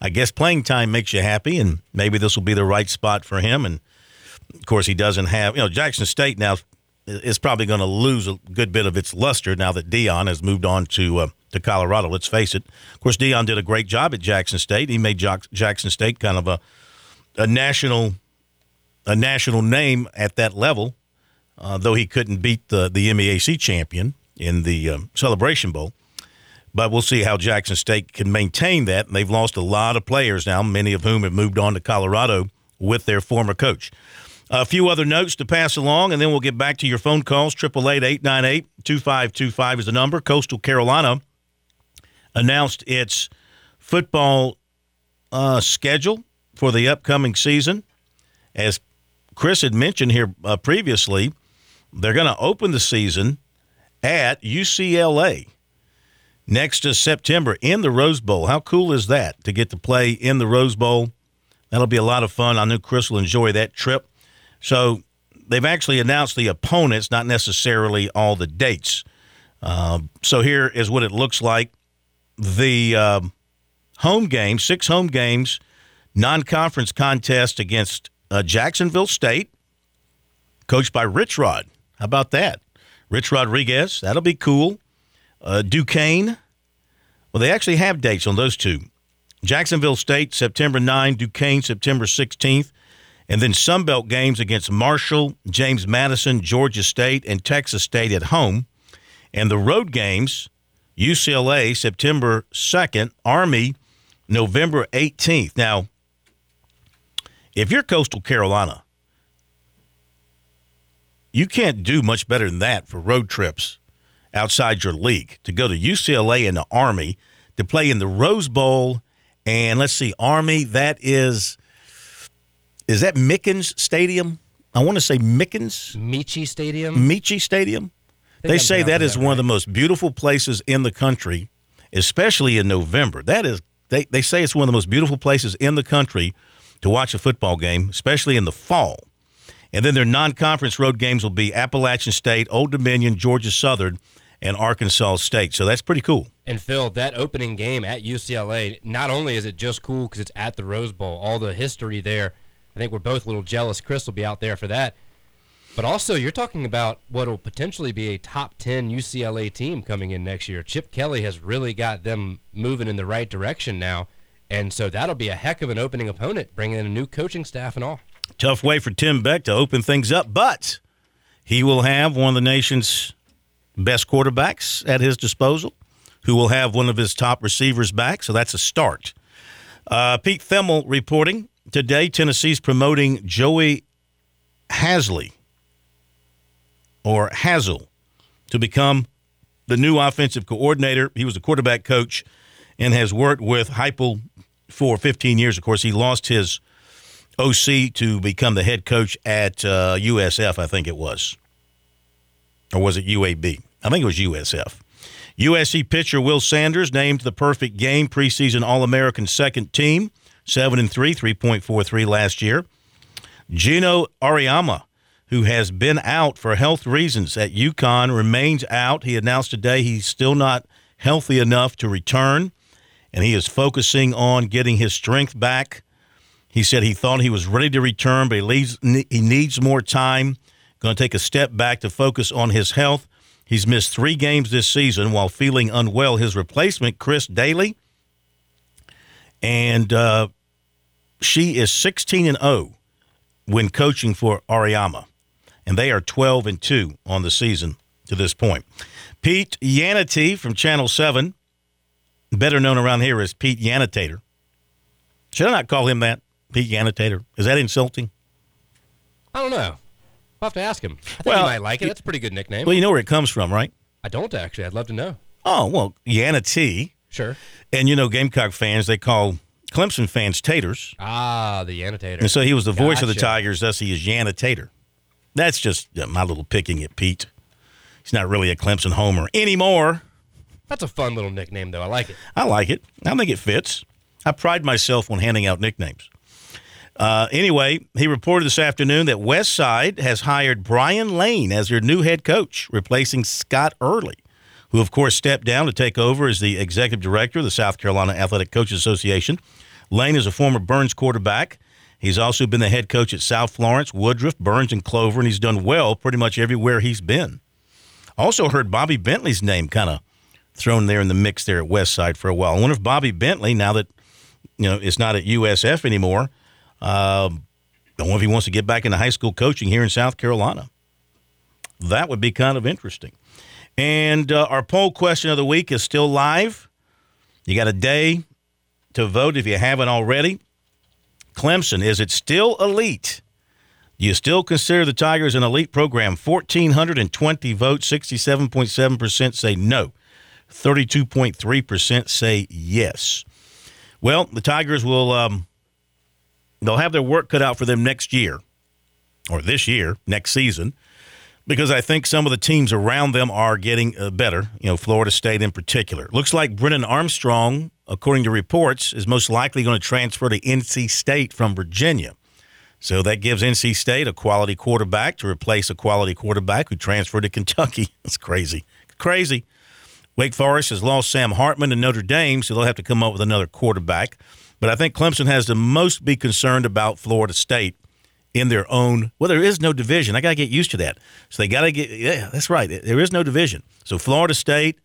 I guess playing time makes you happy, and maybe this will be the right spot for him. And of course, he doesn't have, you know, Jackson State now is probably going to lose a good bit of its luster now that Deion has moved on to uh, to Colorado. Let's face it. Of course, Deion did a great job at Jackson State. He made Jackson State kind of a a national a national name at that level, uh, though he couldn't beat the the MEAC champion in the um, Celebration Bowl. But we'll see how Jackson State can maintain that. And they've lost a lot of players now, many of whom have moved on to Colorado with their former coach. A few other notes to pass along, and then we'll get back to your phone calls. 888 2525 is the number. Coastal Carolina announced its football uh, schedule for the upcoming season. As Chris had mentioned here uh, previously, they're going to open the season at UCLA next September in the Rose Bowl. How cool is that to get to play in the Rose Bowl? That'll be a lot of fun. I know Chris will enjoy that trip. So they've actually announced the opponents, not necessarily all the dates. Uh, so here is what it looks like. The uh, home game, six home games, non-conference contest against uh, Jacksonville State, coached by Rich Rod. How about that? Rich Rodriguez, that'll be cool. Uh, Duquesne, well, they actually have dates on those two. Jacksonville State, September 9, Duquesne, September 16th. And then Sunbelt games against Marshall, James Madison, Georgia State, and Texas State at home. And the road games, UCLA, September 2nd, Army, November 18th. Now, if you're Coastal Carolina, you can't do much better than that for road trips outside your league to go to UCLA and the Army to play in the Rose Bowl. And let's see, Army, that is, is that Mickens Stadium? I want to say Mickens. Michie Stadium. Michie Stadium. They I'm say that is that one right. of the most beautiful places in the country, especially in November. That is, they, they say it's one of the most beautiful places in the country to watch a football game, especially in the fall. And then their non conference road games will be Appalachian State, Old Dominion, Georgia Southern, and Arkansas State. So that's pretty cool. And Phil, that opening game at UCLA, not only is it just cool because it's at the Rose Bowl, all the history there. I think we're both a little jealous. Chris will be out there for that. But also, you're talking about what will potentially be a top 10 UCLA team coming in next year. Chip Kelly has really got them moving in the right direction now. And so that'll be a heck of an opening opponent, bringing in a new coaching staff and all. Tough way for Tim Beck to open things up, but he will have one of the nation's best quarterbacks at his disposal, who will have one of his top receivers back. So that's a start. Uh, Pete Thamel reporting today Tennessee's promoting Joey Hasley or Hazel to become the new offensive coordinator. He was a quarterback coach and has worked with Heupel for 15 years. Of course, he lost his OC to become the head coach at uh, USF, I think it was. Or was it UAB? I think it was USF. USC pitcher Will Sanders named the perfect game preseason All American second team, 7 and 3, 3.43 last year. Geno Auriemma, who has been out for health reasons at UConn, remains out. He announced today he's still not healthy enough to return, and he is focusing on getting his strength back. He said he thought he was ready to return, but he, leaves, he needs more time. Going to take a step back to focus on his health. He's missed three games this season while feeling unwell. His replacement, Chris Dailey, and uh, she is 16 and 0 when coaching for Auriemma, and they are 12 and 2 on the season to this point. Pete Yanity from Channel 7, better known around here as Pete Yanitator. Should I not call him that? Pete annotator? Is that insulting? I don't know. I'll have to ask him. I think Well, he might like it. That's a pretty good nickname. Well, you know where it comes from, right? I don't actually. I'd love to know. Oh, well, Yanity. Sure. And you know, Gamecock fans, they call Clemson fans taters. Ah, the annotator. And so he was the voice of the Tigers, thus he is Yanna Tater. That's just uh, my little picking at Pete. He's not really a Clemson homer anymore. That's a fun little nickname, though. I like it. I like it. I think it fits. I pride myself on handing out nicknames. Uh, anyway, he reported this afternoon that West Side has hired Brian Lane as their new head coach, replacing Scott Early, who, of course, stepped down to take over as the executive director of the South Carolina Athletic Coaches Association. Lane is a former Burns quarterback. He's also been the head coach at South Florence, Woodruff, Burns, and Clover, and he's done well pretty much everywhere he's been. Also heard Bobby Bentley's name kind of thrown there in the mix there at West Side for a while. I wonder if Bobby Bentley, now that you know it's not at USF anymore, um, I wonder if he wants to get back into high school coaching here in South Carolina. That would be kind of interesting. And uh, our poll question of the week is still live. You got a day to vote if you haven't already. Clemson, is it still elite? Do you still consider the Tigers an elite program? 1,420 votes, 67.7% say no, 32.3% say yes. Well, the Tigers will um, they'll have their work cut out for them next year, or this year, next season, because I think some of the teams around them are getting uh, better. You know, Florida State in particular. Looks like Brennan Armstrong, according to reports, is most likely going to transfer to NC State from Virginia. So that gives NC State a quality quarterback to replace a quality quarterback who transferred to Kentucky. That's crazy. Crazy. Wake Forest has lost Sam Hartman to Notre Dame, so they'll have to come up with another quarterback. But I think Clemson has the most be concerned about Florida State in their own. Well, there is no division. I got to get used to that. So they got to get. Yeah, that's right. There is no division. So Florida State,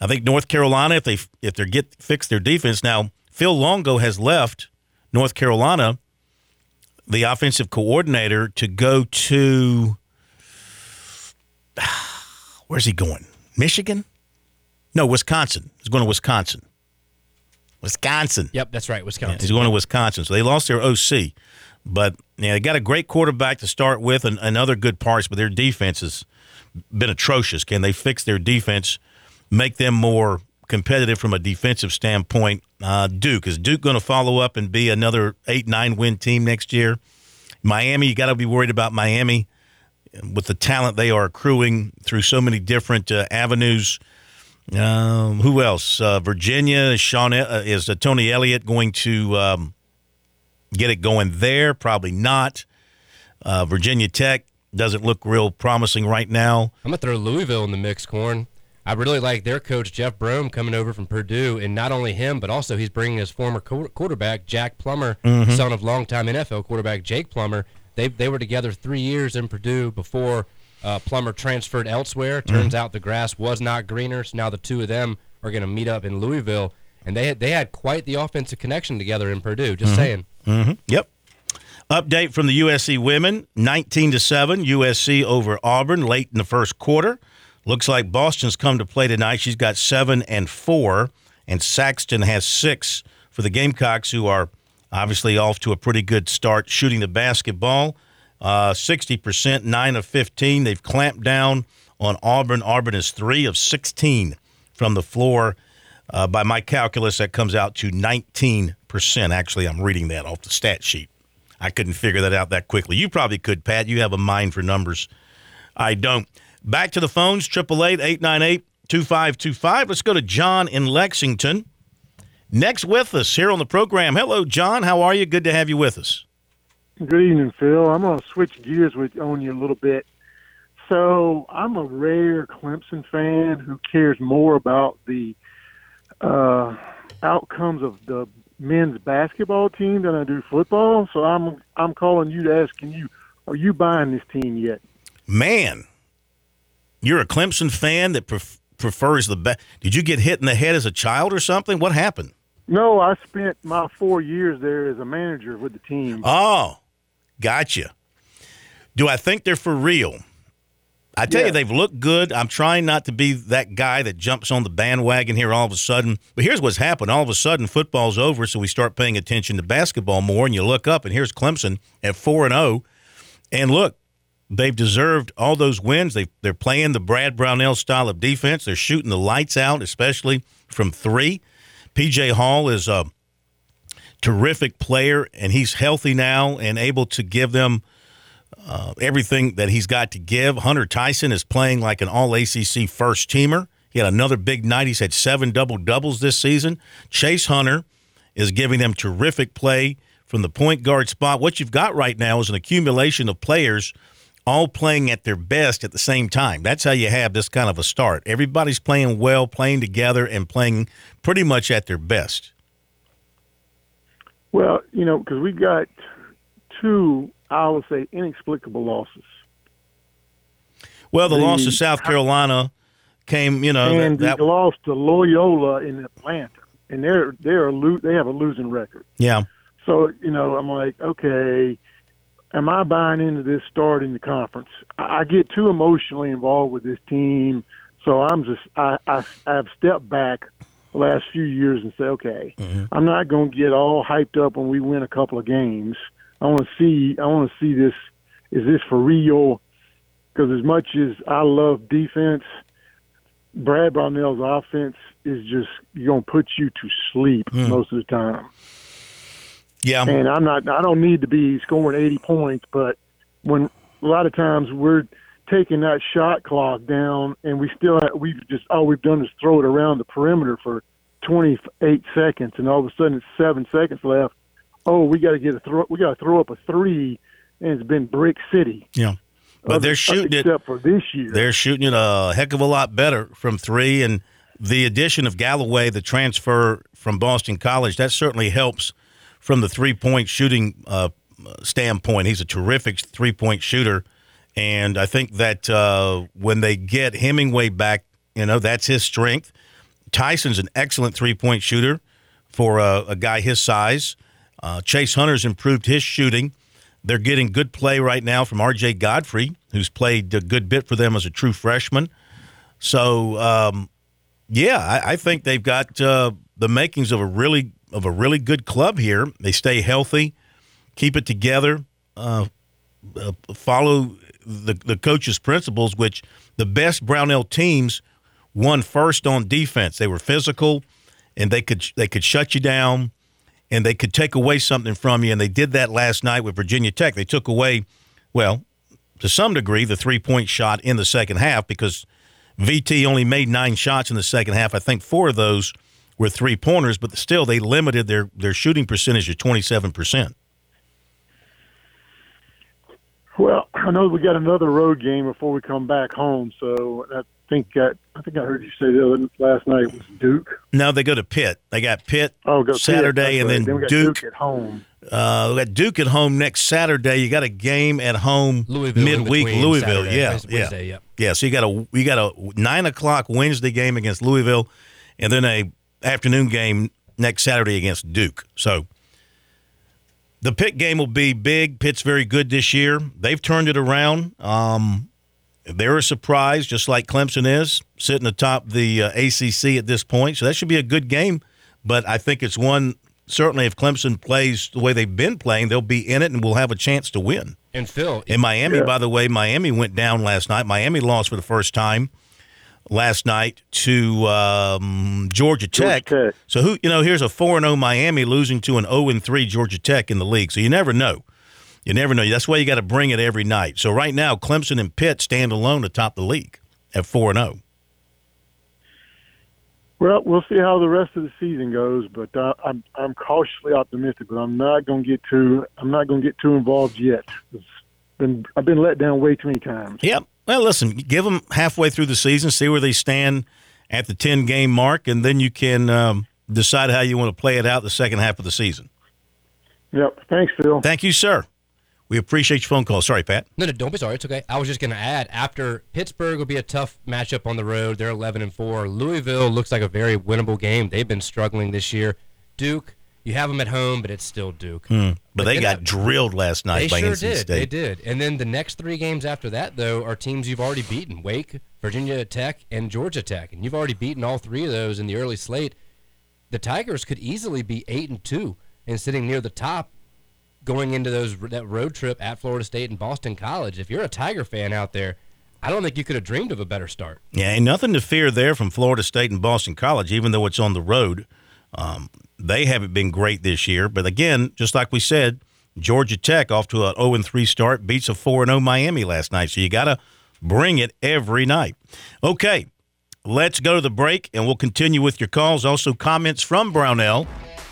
I think North Carolina, if they if they get fix their defense now, Phil Longo has left North Carolina, the offensive coordinator, to go to. Where's he going? Michigan? No, Wisconsin. He's going to Wisconsin. Wisconsin. Yep, that's right. Wisconsin. He's going to Wisconsin. So they lost their OC. But yeah, they got a great quarterback to start with and, and other good parts, but their defense has been atrocious. Can they fix their defense, make them more competitive from a defensive standpoint? Uh, Duke. Is Duke going to follow up and be another 8 9 win team next year? Miami, you got to be worried about Miami with the talent they are accruing through so many different uh, avenues. Um, who else? Uh, Virginia. Is Sean uh, is uh, Tony Elliott going to um, get it going there? Probably not. Uh, Virginia Tech doesn't look real promising right now. I'm gonna throw Louisville in the mix, corn. I really like their coach Jeff Brohm coming over from Purdue, and not only him, but also he's bringing his former quarterback Jack Plummer, Mhm. son of longtime NFL quarterback Jake Plummer. They they were together three years in Purdue before uh, Plummer transferred elsewhere. Turns out the grass was not greener, so now the two of them are going to meet up in Louisville, and they had, they had quite the offensive connection together in Purdue. Just Mhm. saying. Mm-hmm. Yep. Update from the USC women: 19 to seven, USC over Auburn late in the first quarter. Looks like Boston's come to play tonight. She's got seven and four, and Saxton has six for the Gamecocks, who are obviously off to a pretty good start shooting the basketball. Uh, 60%, 9 of 15. They've clamped down on Auburn. Auburn is 3 of 16 from the floor. Uh, by my calculus, that comes out to 19%. Actually, I'm reading that off the stat sheet. I couldn't figure that out that quickly. You probably could, Pat. You have a mind for numbers. I don't. Back to the phones, 888-898-2525. Let's go to John in Lexington. Next with us here on the program. Hello, John. How are you? Good to have you with us. Good evening, Phil. I'm going to switch gears with on you a little bit. So I'm a rare Clemson fan who cares more about the uh, outcomes of the men's basketball team than I do football. So I'm I'm calling you to ask, can you are you buying this team yet? Man, you're a Clemson fan that pref- prefers the best. Did you get hit in the head as a child or something? What happened? No, I spent my four years there as a manager with the team. Oh, gotcha. Do I think they're for real? I tell Yeah. you, they've looked good. I'm trying not to be that guy that jumps on the bandwagon here all of a sudden. But here's what's happened. All of a sudden, football's over, so we start paying attention to basketball more, and you look up, and here's Clemson at 4 and 0. And look, they've deserved all those wins. They, they're playing the Brad Brownell style of defense. They're shooting the lights out, especially from three. PJ Hall is a terrific player, and he's healthy now and able to give them uh, everything that he's got to give. Hunter Tyson is playing like an all ACC first teamer. He had another big night. He's had seven double doubles this season. Chase Hunter is giving them terrific play from the point guard spot. What you've got right now is an accumulation of players all playing at their best at the same time. That's how you have this kind of a start. Everybody's playing well, playing together, and playing pretty much at their best. Well, you know, because we got two, I would say, inexplicable losses. Well, the, The- loss to South Carolina came, you know, and that, we lost to Loyola in Atlanta, and they're they're lo- they have a losing record. yeah. So you know, I'm like, okay, am I buying into this starting the conference? I, I get too emotionally involved with this team, so I'm just I I I've stepped back the last few years and say, okay, I'm not going to get all hyped up when we win a couple of games. I want to see I want to see this. Is this for real? Because as much as I love defense, Brad Brownell's offense is just going to put you to sleep Hmm. most of the time. Yeah. And I'm not. I don't need to be scoring 80 points, but when a lot of times we're taking that shot clock down, and we still have, we've just all we've done is throw it around the perimeter for 28 seconds, and all of a sudden it's seven seconds left. Oh, we got to get a throw. We got to throw up a three, and it's been brick city. Yeah. But they're shooting it. except for this year. They're shooting it a heck of a lot better from three, and the addition of Galloway, the transfer from Boston College, that certainly helps from the three point shooting uh, standpoint. He's a terrific three point shooter, and I think that uh, when they get Hemenway back, you know that's his strength. Tyson's an excellent three point shooter for a, a guy his size. Uh, Chase Hunter's improved his shooting. They're getting good play right now from R.J. Godfrey, who's played a good bit for them as a true freshman. So, um, yeah, I, I think they've got uh, the makings of a really of a really good club here. They stay healthy, keep it together, uh, uh, follow the the coach's principles, which the best Brownell teams won first on defense. They were physical, and they could they could shut you down, and they could take away something from you. And they did that last night with Virginia Tech. They took away, well, to some degree, the three point shot in the second half because VT only made nine shots in the second half. I think four of those were three pointers, but still they limited their their shooting percentage to twenty seven percent. Well, I know we got another road game before we come back home, so I think uh, I think I heard you say the other last night was Duke. No, they go to Pitt. They got Pitt Oh, go Saturday, that's and right. then, then we got Duke. Duke at home. Uh, we got Duke at home next Saturday. You got a game at home Louisville midweek. Louisville, Saturday, yeah, Wednesday, yeah, yep. yeah. So you got a you got a nine o'clock Wednesday game against Louisville, and then a afternoon game next Saturday against Duke. So the Pitt game will be big. Pitt's very good this year. They've turned it around. Um, they're a surprise, just like Clemson is, sitting atop the uh, ACC at this point. So that should be a good game. But I think it's one, certainly, if Clemson plays the way they've been playing, they'll be in it and we'll have a chance to win. And Phil, In Miami, Yeah. by the way, Miami went down last night. Miami lost for the first time last night to um, Georgia Tech. Tech. So who you know? Here's a four and zero Miami losing to an zero and three Georgia Tech in the league. So you never know. You never know. That's why you got to bring it every night. So right now, Clemson and Pitt stand alone atop the league at four and oh. zero. Well, we'll see how the rest of the season goes, but uh, I'm I'm cautiously optimistic. But I'm not going to get too I'm not going to get too involved yet. It's been I've been let down way too many times. Yep. Well, listen, give them halfway through the season, see where they stand at the ten game mark, and then you can um, decide how you want to play it out the second half of the season. Yep. Thanks, Phil. Thank you, sir. We appreciate your phone call. Sorry, Pat. No, no, don't be sorry. It's okay. I was just going to add after Pittsburgh will be a tough matchup on the road. They're 11 and 4. Louisville looks like a very winnable game. They've been struggling this year. Duke, you have them at home, but it's still Duke. But, they got I- drilled last night They by sure NC did. State. They did. And then the next three games after that, though, are teams you've already beaten: Wake, Virginia Tech, and Georgia Tech. And you've already beaten all three of those in the early slate. The Tigers could easily be eight and two and sitting near the top, going into those that road trip at Florida State and Boston College. If you're a Tiger fan out there, I don't think you could have dreamed of a better start. Yeah, ain't nothing to fear there from Florida State and Boston College, even though it's on the road. Um, they haven't been great this year. But again, just like we said, Georgia Tech off to an 0 3 start, beats a 4 0 Miami last night. So you got to bring it every night. Okay, let's go to the break and we'll continue with your calls. Also, comments from Brownell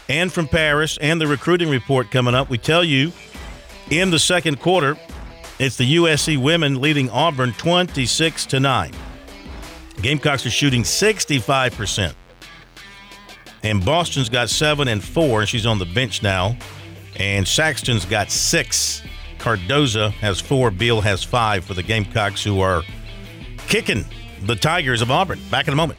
and from Paris and the recruiting report coming up. We tell you in the second quarter, it's the USC women leading Auburn 26 to 9. Gamecocks are shooting 65%. And Boston's got seven and four, and she's on the bench now. And Saxton's got six. Cardoso has four. Beal has five for the Gamecocks, who are kicking the Tigers of Auburn. Back in a moment.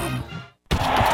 Bomb.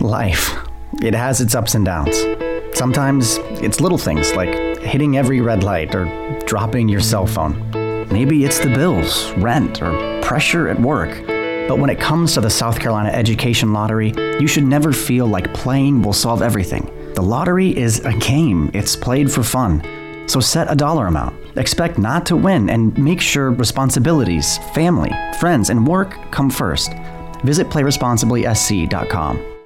Life. It has its ups and downs. Sometimes it's little things like hitting every red light or dropping your cell phone. Maybe it's the bills, rent, or pressure at work. But when it comes to the South Carolina Education Lottery, you should never feel like playing will solve everything. The lottery is a game, it's played for fun. So set a dollar amount. Expect not to win and make sure responsibilities, family, friends, and work come first. Visit playresponsiblysc.com.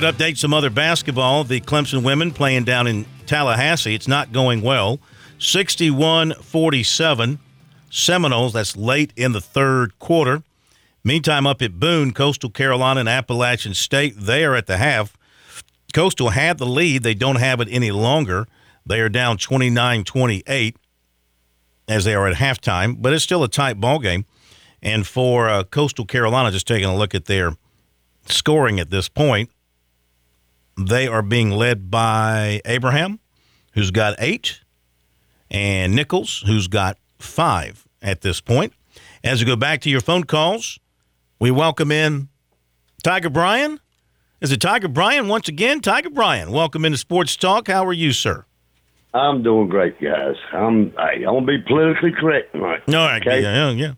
right, update some other basketball. The Clemson women playing down in Tallahassee. It's not going well. 61 47. Seminoles, that's late in the third quarter. Meantime, up at Boone, Coastal Carolina and Appalachian State, they are at the half. Coastal had the lead. They don't have it any longer. They are down 29 28. as they are at halftime, but it's still a tight ball game. And for uh, Coastal Carolina, just taking a look at their scoring at this point, they are being led by Abraham, who's got eight, and Nichols, who's got five at this point. As we go back to your phone calls, we welcome in Tiger Bryan. Is it Tiger Bryan once again? Tiger Bryan, welcome into Sports Talk. How are you, sir? I'm doing great, guys. I'm I, gonna be politically correct tonight. All right, okay? yeah, yeah.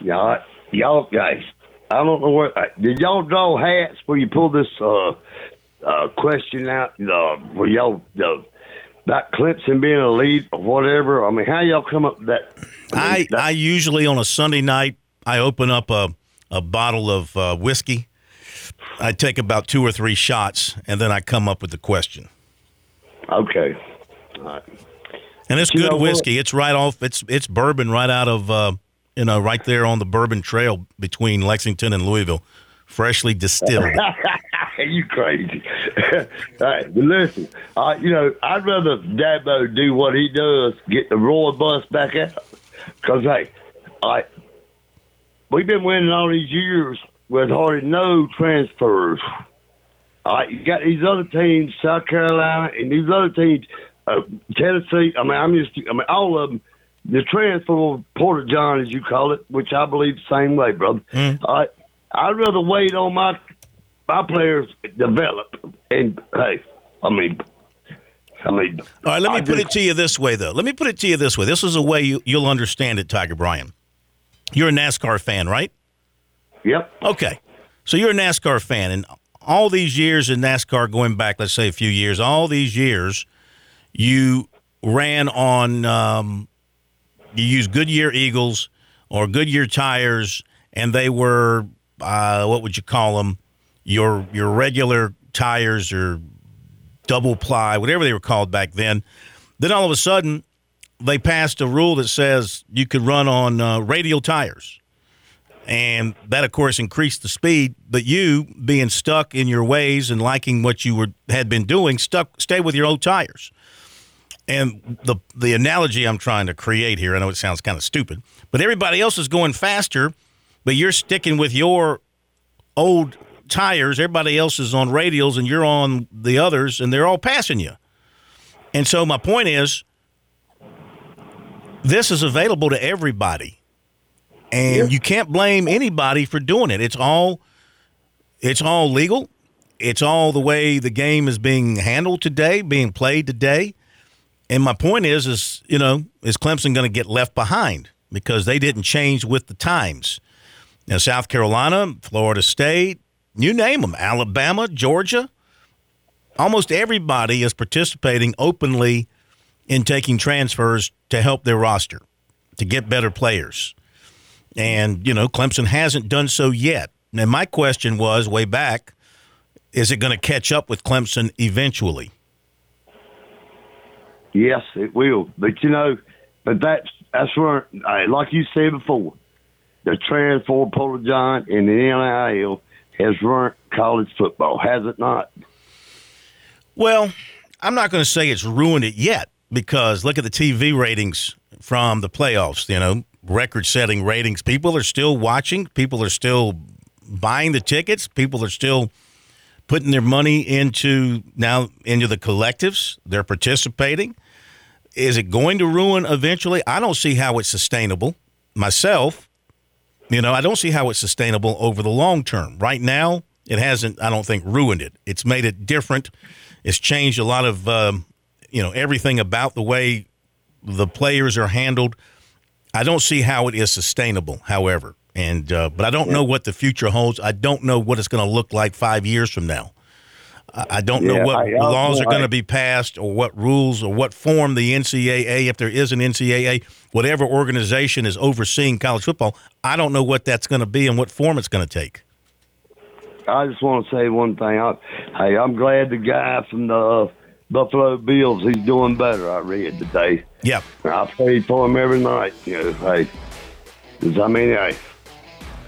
Y'all, y'all guys. I don't know what did y'all draw hats where you pull this uh, uh, question out uh, where y'all uh, about Clemson being a lead or whatever. I mean, how y'all come up with that? I mean, that- I usually on a Sunday night I open up a a bottle of uh, whiskey. I take about two or three shots, and then I come up with the question. okay. All right. And it's You good know what? whiskey. It's right off. It's it's bourbon right out of uh, you know right there on the Bourbon Trail between Lexington and Louisville, freshly distilled. you crazy. All right, but listen, uh, you know, I'd rather Dabo do what he does, get the roller bus back out. Because, hey, I, we've been winning all these years with hardly no transfers. All right, you got these other teams, South Carolina, and these other teams, uh, Tennessee. I mean, I'm just, I mean, all of them. The transfer of Porter John, as you call it, which I believe the same way, brother. All right, I'd rather wait on my my players develop. And hey, I mean, I mean, All right, let me I put just- it to you this way, though. Let me put it to you this way. This is a way you, you'll understand it, Tiger Bryan. You're a NASCAR fan, right? Yep. Okay. So you're a NASCAR fan, and all these years in NASCAR, going back, let's say a few years, all these years, you ran on, um, you used Goodyear Eagles or Goodyear tires, and they were, uh, what would you call them? Your your regular tires or double ply, whatever they were called back then. Then all of a sudden, they passed a rule that says you could run on uh, radial tires. And that, of course, increased the speed. But you, being stuck in your ways and liking what you were had been doing, stuck stay with your old tires. And the the analogy I'm trying to create here, I know it sounds kind of stupid, but everybody else is going faster, but you're sticking with your old tires. Everybody else is on radials, and you're on the others, and they're all passing you. And so my point is, this is available to everybody, and you can't blame anybody for doing it. It's all, it's all legal. It's all the way the game is being handled today, being played today. And my point is, is you know, is Clemson going to get left behind because they didn't change with the times? Now, South Carolina, Florida State, you name them, Alabama, Georgia, almost everybody is participating openly in taking transfers to help their roster, to get better players. And, you know, Clemson hasn't done so yet. And my question was way back is it going to catch up with Clemson eventually? Yes, it will. But you know, but that's that's where, uh, like you said before, the transfer Porter Giant in the NIL has ruined college football, has it not? Well, I'm not going to say it's ruined it yet because look at the TV ratings from the playoffs, you know, record setting ratings. People are still watching, people are still buying the tickets, people are still putting their money into now into the collectives. They're participating. Is it going to ruin eventually? I don't see how it's sustainable. Myself, you know, I don't see how it's sustainable over the long term. Right now, it hasn't, I don't think, ruined it. It's made it different. It's changed a lot of, um, you know, everything about the way the players are handled. I don't see how it is sustainable, however. And, uh, but I don't know what the future holds. I don't know what it's going to look like five years from now. I don't know what I- laws are going to be passed or what rules or what form the NCAA, if there is an NCAA, whatever organization is overseeing college football, I don't know what that's going to be and what form it's going to take. I just want to say one thing. I, hey, I'm glad the guy from the uh, Buffalo Bills he's doing better. I read today. Yeah, I pray for him every night. You know, hey, I mean, hey,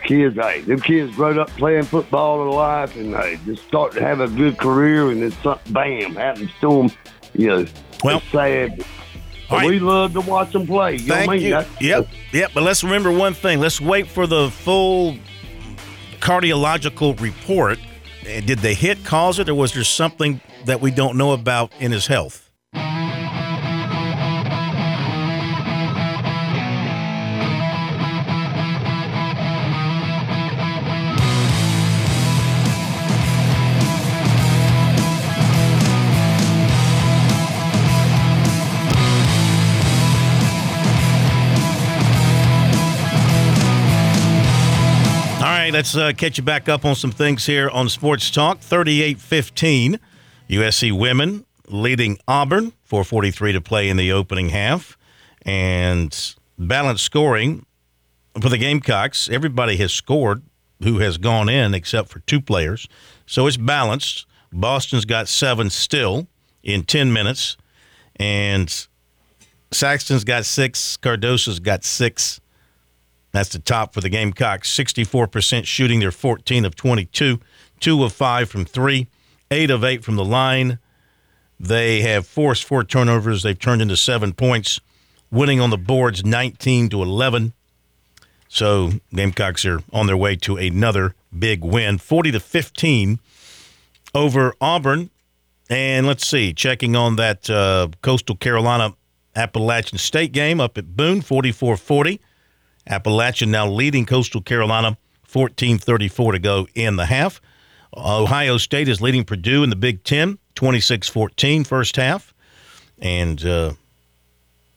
kids, hey, them kids growed up playing football their life, and they just start to have a good career, and then something, bam, happens to them. You know, Well- it's sad. right. We love to watch them play. You Thank know what I mean? you. That's- Yep, yep. But let's remember one thing. Let's wait for the full cardiological report. Did the hit cause it, or was there something that we don't know about in his health? Right, let's uh, catch you back up on some things here on Sports Talk. 38 15. USC women leading Auburn, 443 to play in the opening half. And balanced scoring for the Gamecocks. Everybody has scored who has gone in except for two players. So it's balanced. Boston's got seven still in 10 minutes. And Saxton's got six. Cardoso's got six. That's the top for the Gamecocks. 64% shooting. They're 14 of 22, 2 of 5 from 3, 8 of 8 from the line. They have forced four turnovers. They've turned into seven points, winning on the boards 19 to 11. So Gamecocks are on their way to another big win, 40 to 15 over Auburn. And let's see, checking on that uh, Coastal Carolina Appalachian State game up at Boone, 44 40. Appalachian now leading Coastal Carolina 14-34 to go in the half. Ohio State is leading Purdue in the Big Ten 26-14 first half. And uh,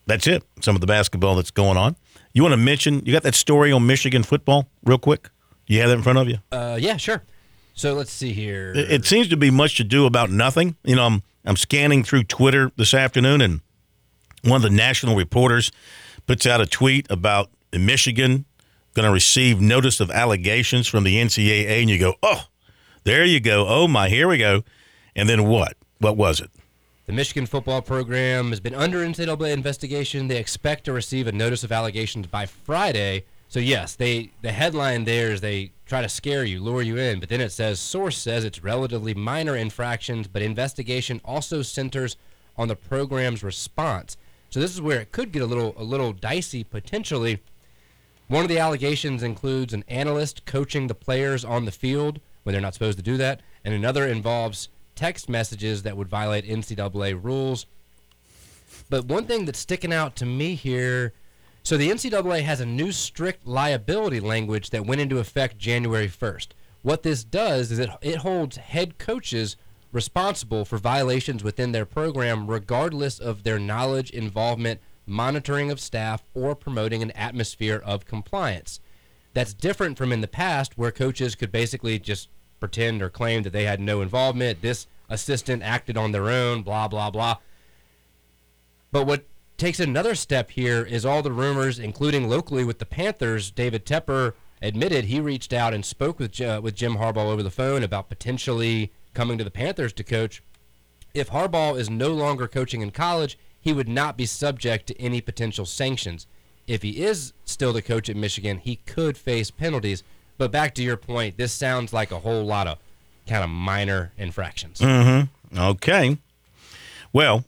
that's it. Some of the basketball that's going on. You want to mention, you got that story on Michigan football real quick? You have that in front of you? Uh, yeah, sure. So let's see here. It, it seems to be much to do about nothing. You know, I'm, I'm scanning through Twitter this afternoon, and one of the national reporters puts out a tweet about Michigan going to receive notice of allegations from the NCAA, and you go, oh, there you go. Oh my, here we go. And then what? What was it? The Michigan football program has been under NCAA investigation. They expect to receive a notice of allegations by Friday. So yes, they the headline there is they try to scare you, lure you in, but then it says source says it's relatively minor infractions, but investigation also centers on the program's response. So this is where it could get a little a little dicey potentially. One of the allegations includes an analyst coaching the players on the field when they're not supposed to do that, and another involves text messages that would violate NCAA rules. But one thing that's sticking out to me here so the NCAA has a new strict liability language that went into effect January 1st. What this does is it, it holds head coaches responsible for violations within their program, regardless of their knowledge, involvement, monitoring of staff, or promoting an atmosphere of compliance. That's different from in the past, where coaches could basically just pretend or claim that they had no involvement. This assistant acted on their own, blah, blah, blah. But what takes another step here is all the rumors, including locally with the Panthers. David Tepper admitted he reached out and spoke with uh, with Jim Harbaugh over the phone about potentially coming to the Panthers to coach. If Harbaugh is no longer coaching in college, he would not be subject to any potential sanctions. If he is still the coach at Michigan, he could face penalties. But back to your point, this sounds like a whole lot of kind of minor infractions. Mm-hmm. Okay. Well,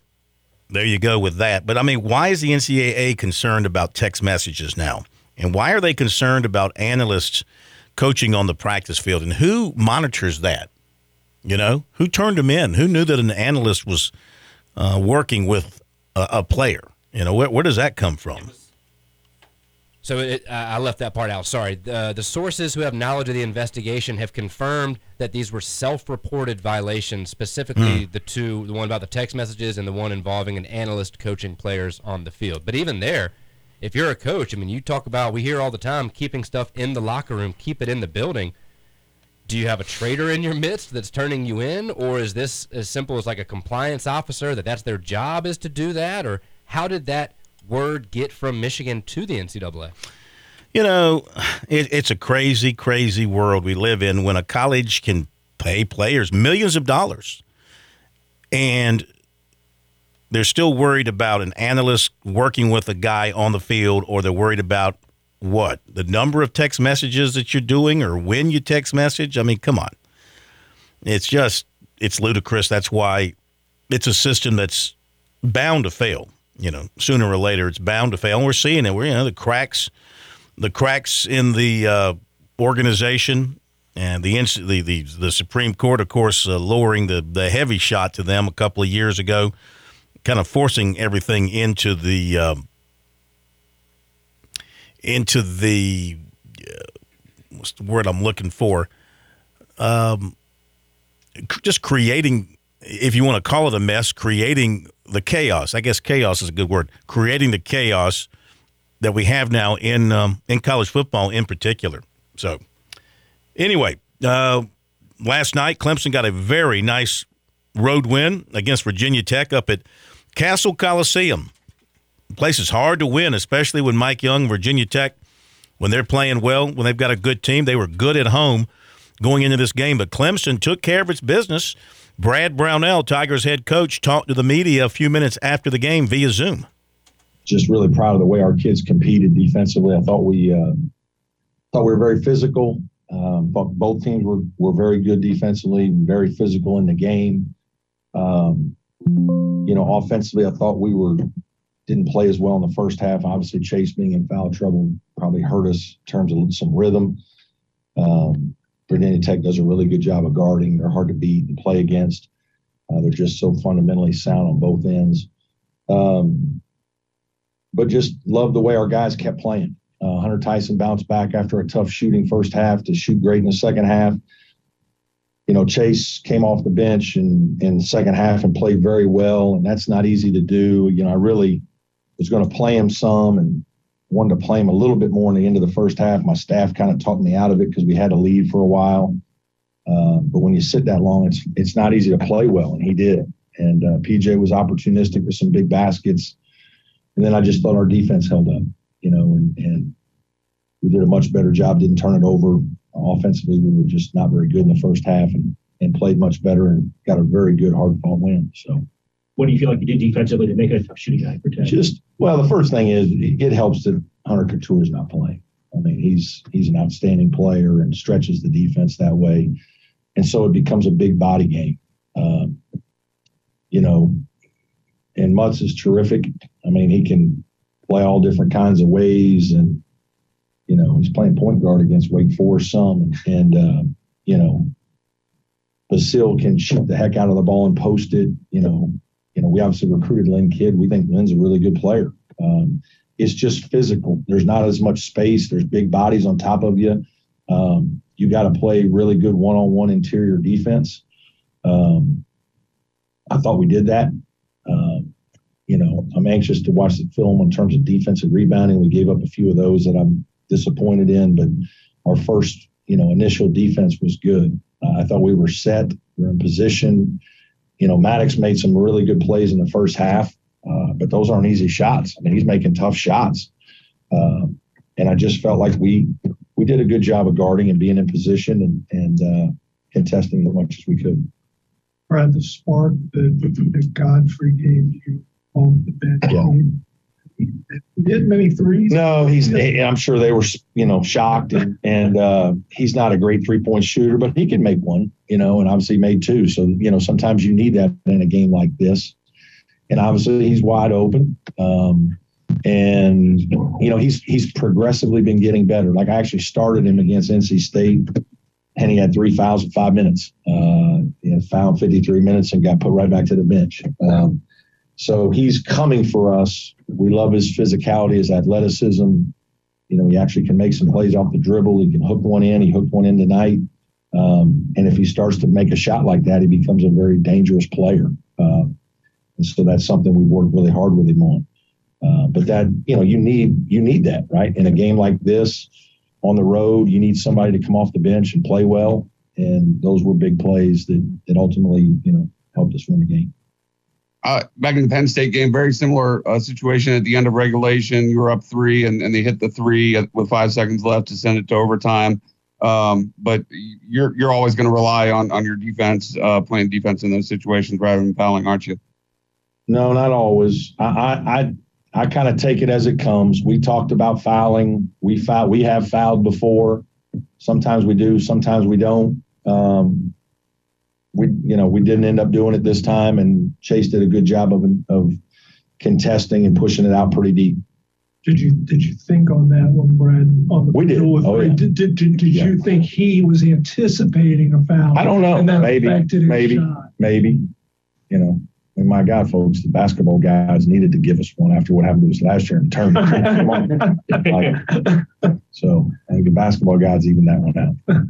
there you go with that. But I mean, why is the NCAA concerned about text messages now? And why are they concerned about analysts coaching on the practice field? And who monitors that? You know, who turned them in? Who knew that an analyst was uh, working with a, a, player? You know, where, where does that come from? So it, uh, I left that part out. Sorry. The, the sources who have knowledge of the investigation have confirmed that these were self-reported violations, specifically mm. the two, the one about the text messages and the one involving an analyst coaching players on the field. But even there, if you're a coach, I mean, you talk about we hear all the time keeping stuff in the locker room, keep it in the building. Do you have a traitor in your midst that's turning you in, or is this as simple as like a compliance officer that that's their job is to do that, or how did that word get from Michigan to the NCAA? You know, it, it's a crazy, crazy world we live in when a college can pay players millions of dollars and they're still worried about an analyst working with a guy on the field or they're worried about what? The number of text messages that you're doing or when you text message? I mean, come on. It's just, it's ludicrous. That's why it's a system that's bound to fail you know, sooner or later it's bound to fail. And we're seeing it. We're you know the cracks, the cracks in the uh, organization, and the, the the the Supreme Court, of course, uh, lowering the the heavy shot to them a couple of years ago, kind of forcing everything into the uh, into the uh, what's the word I'm looking for? Um, just creating, if you want to call it a mess, creating the chaos. I guess chaos is a good word. Creating the chaos that we have now in um, in college football in particular. So, anyway, uh, last night Clemson got a very nice road win against Virginia Tech up at Cassell Coliseum. Place is hard to win, especially when Mike Young, Virginia Tech, when they're playing well, when they've got a good team. They were good at home going into this game, but Clemson took care of its business. Brad Brownell, Tigers head coach, talked to the media a few minutes after the game via Zoom. Just really proud of the way our kids competed defensively. I thought we uh, thought we were very physical. Um, both teams were, were very good defensively, very physical in the game. Um, you know, offensively, I thought we were didn't play as well in the first half. Obviously, Chase being in foul trouble probably hurt us in terms of some rhythm. Um, Virginia Tech does a really good job of guarding. They're hard to beat and play against. Uh, they're just so fundamentally sound on both ends. Um, but just love the way our guys kept playing. Uh, Hunter Tyson bounced back after a tough shooting first half to shoot great in the second half. You know, Chase came off the bench in, in the second half and played very well, and that's not easy to do. You know, I really was going to play him some and wanted to play him a little bit more in the end of the first half. My staff kind of talked me out of it because we had to lead for a while. Uh, but when you sit that long, it's it's not easy to play well, and he did. And uh, PJ was opportunistic with some big baskets, and then I just thought our defense held up, you know, and, and we did a much better job. Didn't turn it over offensively. We were just not very good in the first half, and and played much better and got a very good hard fought win. So what do you feel like you did defensively to make it a tough shooting night for Tech? Just well, the first thing is it helps that Hunter Cattoor is not playing. I mean, he's he's an outstanding player and stretches the defense that way, and so it becomes a big body game. Um, you know, and Mutts is terrific. I mean, he can play all different kinds of ways, and you know, he's playing point guard against Wake Forest some, and, and uh, you know, Basile can shoot the heck out of the ball and post it. You know, you know, we obviously recruited Lynn Kidd. We think Lynn's a really good player. Um, it's just physical. There's not as much space. There's big bodies on top of you. Um, you got to play really good one-on-one interior defense. Um, I thought we did that. Um, you know, I'm anxious to watch the film in terms of defensive rebounding. We gave up a few of those that I'm disappointed in, but our first, you know, initial defense was good. Uh, I thought we were set. We are in position you know, Maddox made some really good plays in the first half, uh, but those aren't easy shots. I mean, he's making tough shots, uh, and I just felt like we we did a good job of guarding and being in position and and uh, contesting as much as we could. Brad, the spark that, that Godfrey gave you on the bench. Yeah hit many threes? No, he's. I'm sure they were, you know, shocked, and and uh, he's not a great three point shooter, but he can make one, you know, and obviously made two. So you know, sometimes you need that in a game like this, and obviously he's wide open. Um, and you know he's he's progressively been getting better. Like I actually started him against NC State, and he had three fouls in five minutes. Uh, he fouled 53 minutes and got put right back to the bench. Um, so he's coming for us. We love his physicality, his athleticism. You know, he actually can make some plays off the dribble. He can hook one in. He hooked one in tonight. Um, and if he starts to make a shot like that, he becomes a very dangerous player. Uh, and so that's something we worked really hard with him on. Uh, but that you know, you need you need that right in a game like this on the road. You need somebody to come off the bench and play well. And those were big plays that that ultimately you know helped us win the game uh, back in the Penn State game, very similar uh, situation at the end of regulation. You were up three, and, and they hit the three with five seconds left to send it to overtime. Um, but you're you're always going to rely on on your defense, uh, playing defense in those situations rather than fouling, aren't you? No, not always. I I I, I kind of take it as it comes. We talked about fouling. We foul. We have fouled before. Sometimes we do. Sometimes we don't. Um, we you know we didn't end up doing it this time, and Chase did a good job of of contesting and pushing it out pretty deep. Did you did you think on that one, Brad? On the We did. Oh, yeah. Did, did, did, did you think he was anticipating a foul? I don't know. And that Maybe, maybe, maybe. You know, mean, my God, folks, the basketball guys needed to give us one after what happened to us last year in the tournament. Like, so I think the basketball guys even that one out.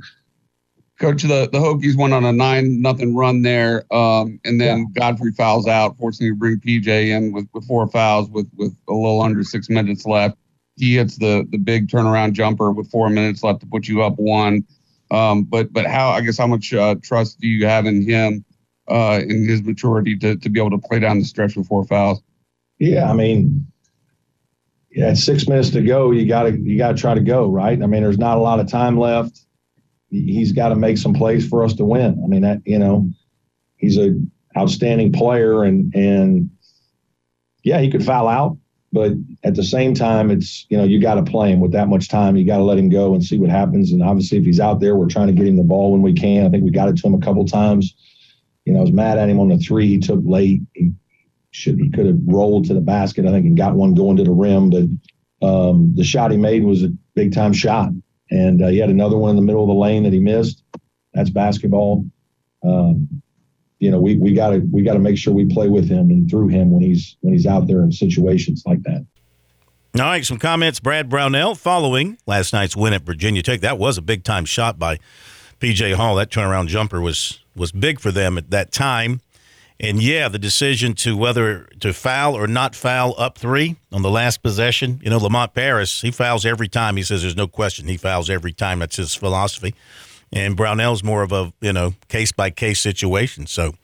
Coach, the, the Hokies went on a nine nothing run there, um, and then Godfrey fouls out, forcing to bring PJ in with, with four fouls with with a little under six minutes left. He hits the the big turnaround jumper with four minutes left to put you up one. Um, but but how I guess how much uh, trust do you have in him uh, in his maturity to to be able to play down the stretch with four fouls? Yeah, I mean, yeah, six minutes to go. You got to you got to try to go right. I mean, there's not a lot of time left. He- He's got to make some plays for us to win. I mean, that you know, he's a outstanding player, and and yeah, he could foul out, but at the same time, it's you know you got to play him with that much time. You got to let him go and see what happens. And obviously, if he's out there, we're trying to get him the ball when we can. I think we got it to him a couple times. You know, I was mad at him on the three he took late. He should he could have rolled to the basket, I think, and got one going to the rim. But um, the shot he made was a big time shot, and uh, he had another one in the middle of the lane that he missed. That's basketball. Um, you know, we we got to we got to make sure we play with him and through him when he's when he's out there in situations like that. All right, some comments. Brad Brownell following last night's win at Virginia Tech. That was a big time shot by PJ Hall. That turnaround jumper was was big for them at that time. And yeah, the decision to whether to foul or not foul up three on the last possession. You know, Lamont Paris, he fouls every time. He says there's no question. He fouls every time. That's his philosophy. And Brownell's more of a, you know, case by case situation. So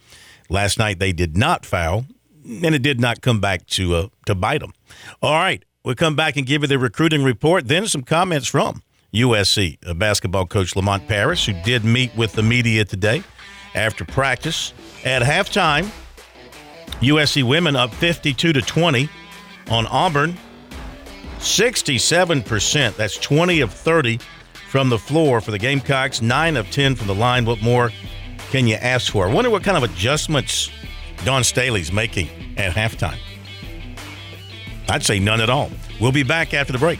last night they did not foul, and it did not come back to uh, to bite them. All right, we'll come back and give you the recruiting report. Then some comments from USC uh, basketball coach Lamont Paris, who did meet with the media today after practice. At halftime, USC women up 52 to 20 on Auburn. 67%. That's 20 of 30 from the floor for the Gamecocks, 9 of 10 from the line. What more can you ask for? I wonder what kind of adjustments Dawn Staley's making at halftime. I'd say none at all. We'll be back after the break.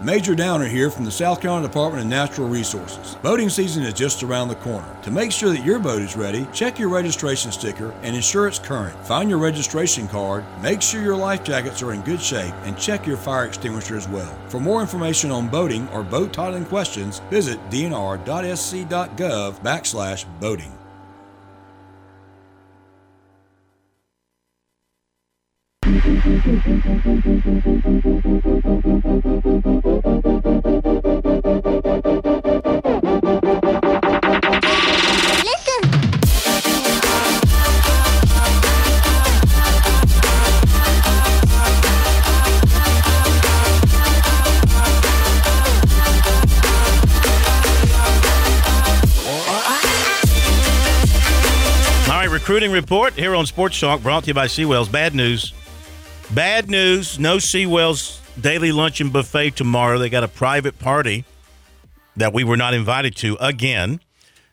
Major Downer here from the South Carolina Department of Natural Resources. Boating season is just around the corner. To make sure that your boat is ready, check your registration sticker and ensure it's current. Find your registration card, make sure your life jackets are in good shape, and check your fire extinguisher as well. For more information on boating or boat titling questions, visit dnr.sc.gov backslash boating. Recruiting report here on Sports Talk brought to you by Seawells. Bad news. Bad news. No Seawells daily luncheon buffet tomorrow. They got a private party that we were not invited to again.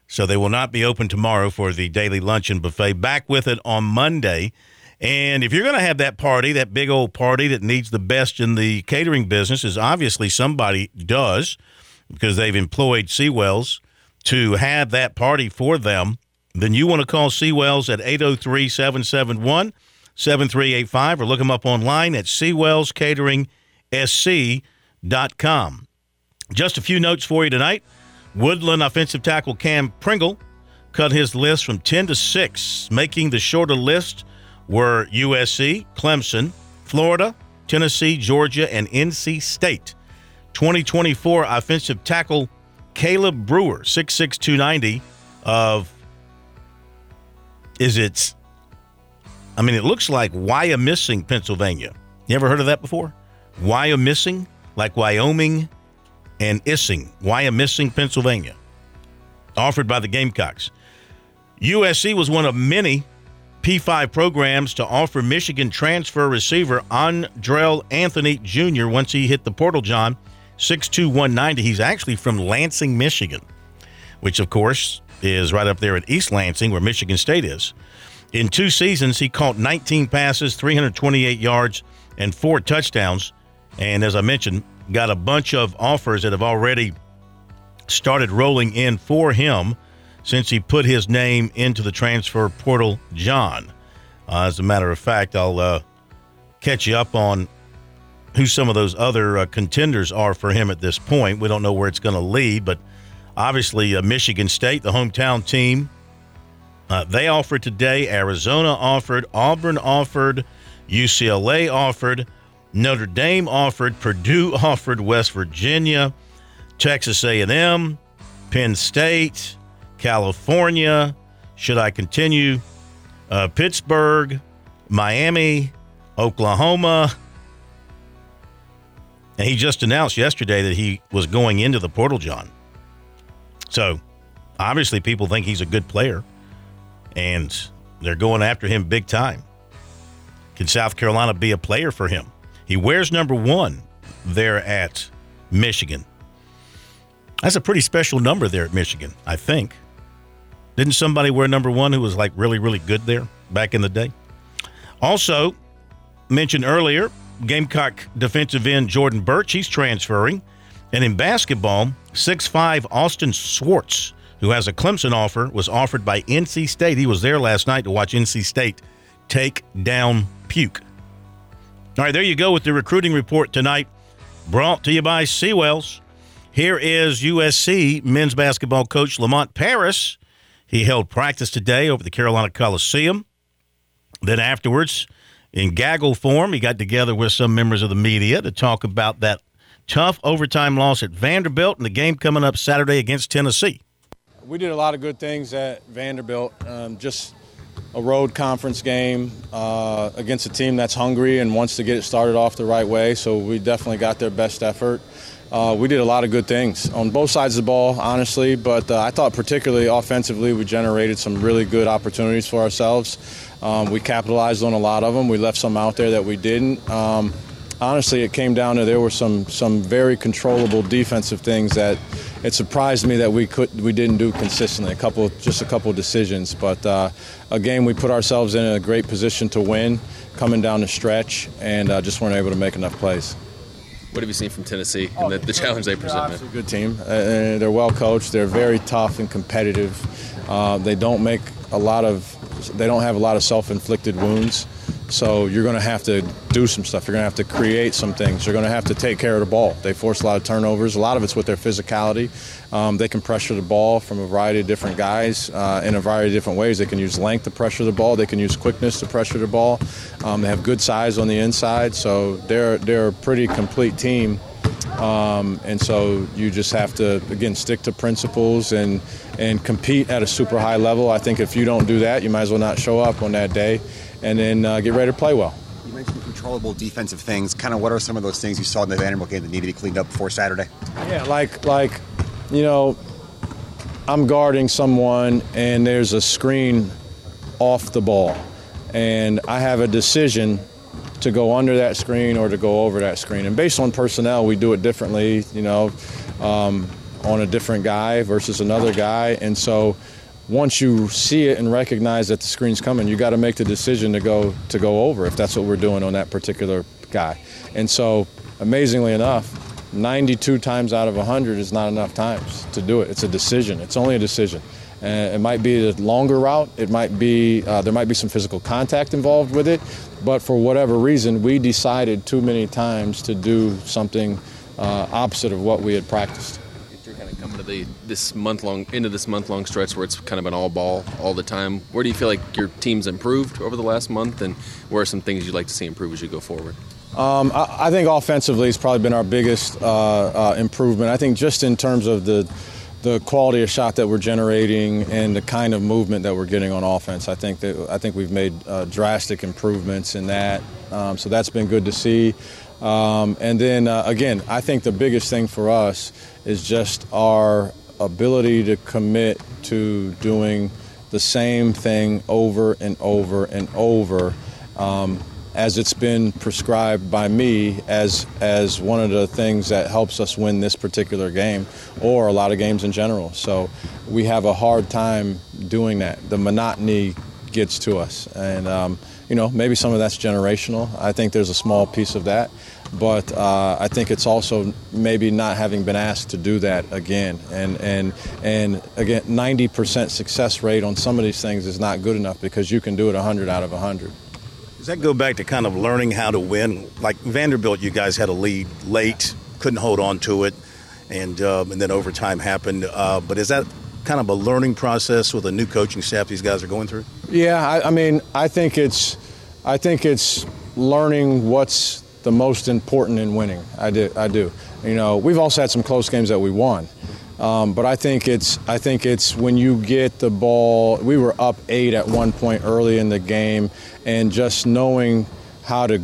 So they will not be open tomorrow for the daily luncheon buffet. Back with it on Monday. And if you're going to have that party, that big old party that needs the best in the catering business, is obviously somebody does because they've employed Seawells to have that party for them, then you want to call Seawells at 803 771 7385 or look them up online at seawellscateringsc.com. Just a few notes for you tonight. Woodland offensive tackle Cam Pringle cut his list from 10 to 6. Making the shorter list were USC, Clemson, Florida, Tennessee, Georgia, and NC State. 2024 offensive tackle Caleb Brewer, 6'6", 290, of is it I mean, it looks like Wyomissing, Pennsylvania. You ever heard of that before? Wyomissing, like Wyoming and Issing, Wyomissing, Pennsylvania. Offered by the Gamecocks. USC was one of many P5 programs to offer Michigan transfer receiver Andrel Anthony Jr. once he hit the portal, John. 6'2, 190. He's actually from Lansing, Michigan, which, of course, is right up there at East Lansing, where Michigan State is. In two seasons, he caught 19 passes, 328 yards, and four touchdowns. And as I mentioned, got a bunch of offers that have already started rolling in for him since he put his name into the transfer portal, John. Uh, as a matter of fact, I'll uh, catch you up on who some of those other uh, contenders are for him at this point. We don't know where it's going to lead, but obviously, uh, Michigan State, the hometown team, uh, they offered today. Arizona offered. Auburn offered. UCLA offered. Notre Dame offered. Purdue offered. West Virginia, Texas A&M, Penn State, California. Should I continue? Uh, Pittsburgh, Miami, Oklahoma. And he just announced yesterday that he was going into the portal, John. So obviously, people think he's a good player, and they're going after him big time. Can South Carolina be a player for him? He wears number one there at Michigan. That's a pretty special number there at Michigan, I think. Didn't somebody wear number one who was like really, really good there back in the day? Also, mentioned earlier, Gamecock defensive end Jordan Burch, he's transferring. And in basketball, 6'5 Austin Swartz, who has a Clemson offer, was offered by NC State. He was there last night to watch NC State take down Puke. All right, there you go with the recruiting report tonight, brought to you by Seawells. Here is USC men's basketball coach Lamont Paris. He held practice today over the Carolina Coliseum. Then afterwards, in gaggle form, he got together with some members of the media to talk about that tough overtime loss at Vanderbilt and the game coming up Saturday against Tennessee. We did a lot of good things at Vanderbilt. Um, just a road conference game uh, against a team that's hungry and wants to get it started off the right way. So we definitely got their best effort. Uh, we did a lot of good things on both sides of the ball, honestly, but uh, I thought particularly offensively we generated some really good opportunities for ourselves. Um, we capitalized on a lot of them. We left some out there that we didn't. Um, honestly, it came down to there were some some very controllable defensive things that it surprised me that we could we didn't do consistently. A couple, just a couple decisions, but uh, a game we put ourselves in a great position to win, coming down the stretch, and uh, just weren't able to make enough plays. What have you seen from Tennessee and the, the challenge they present? It's a good team. Uh, they're well coached. They're very tough and competitive. Uh, they don't make a lot of. They don't have a lot of self-inflicted wounds. So you're going to have to do some stuff. You're going to have to create some things. You're going to have to take care of the ball. They force a lot of turnovers. A lot of it's with their physicality. Um, they can pressure the ball from a variety of different guys uh, in a variety of different ways. They can use length to pressure the ball. They can use quickness to pressure the ball. Um, they have good size on the inside. So they're they're a pretty complete team. Um, and so you just have to again stick to principles and and compete at a super high level. I think if you don't do that, you might as well not show up on that day and then uh, get ready to play well. You mentioned controllable defensive things. Kind of what are some of those things you saw in the Vanderbilt game that need to be cleaned up before Saturday? Yeah, like like you know, I'm guarding someone and there's a screen off the ball, and I have a decision to go under that screen or to go over that screen. And based on personnel, we do it differently. You know, um, on a different guy versus another guy, and so once you see it and recognize that the screen's coming, you got to make the decision to go to go over if that's what we're doing on that particular guy. And so, amazingly enough, 92 times out of 100 is not enough times to do it. It's a decision. It's only a decision. Uh, it might be a longer route. It might be uh, there might be some physical contact involved with it, but for whatever reason, we decided too many times to do something uh, opposite of what we had practiced kind of coming to the this month long into this month long stretch where it's kind of an all ball all the time. Where do you feel like your team's improved over the last month, and where are some things you'd like to see improve as you go forward? Um, I, I, think offensively has probably been our biggest uh, uh, improvement. I think just in terms of the the quality of shot that we're generating and the kind of movement that we're getting on offense. I think that I think we've made uh, drastic improvements in that. Um, so that's been good to see. Um, and then uh, again, I think the biggest thing for us is just our ability to commit to doing the same thing over and over and over. Um, as it's been prescribed by me as as one of the things that helps us win this particular game or a lot of games in general. So we have a hard time doing that. The monotony gets to us, and um, you know maybe some of that's generational. I think there's a small piece of that, but uh, I think it's also maybe not having been asked to do that again. And and and again, 90% success rate on some of these things is not good enough because you can do it 100 out of 100. Does that go back to kind of learning how to win? Like Vanderbilt, you guys had a lead late, couldn't hold on to it, and um, and then overtime happened. Uh, but is that kind of a learning process with a new coaching staff these guys are going through? Yeah, I, I mean, I think it's, I think it's learning what's the most important in winning. I do, I do. You know, we've also had some close games that we won. Um, but I think it's I think it's when you get the ball. We were up eight at one point early in the game, and just knowing how to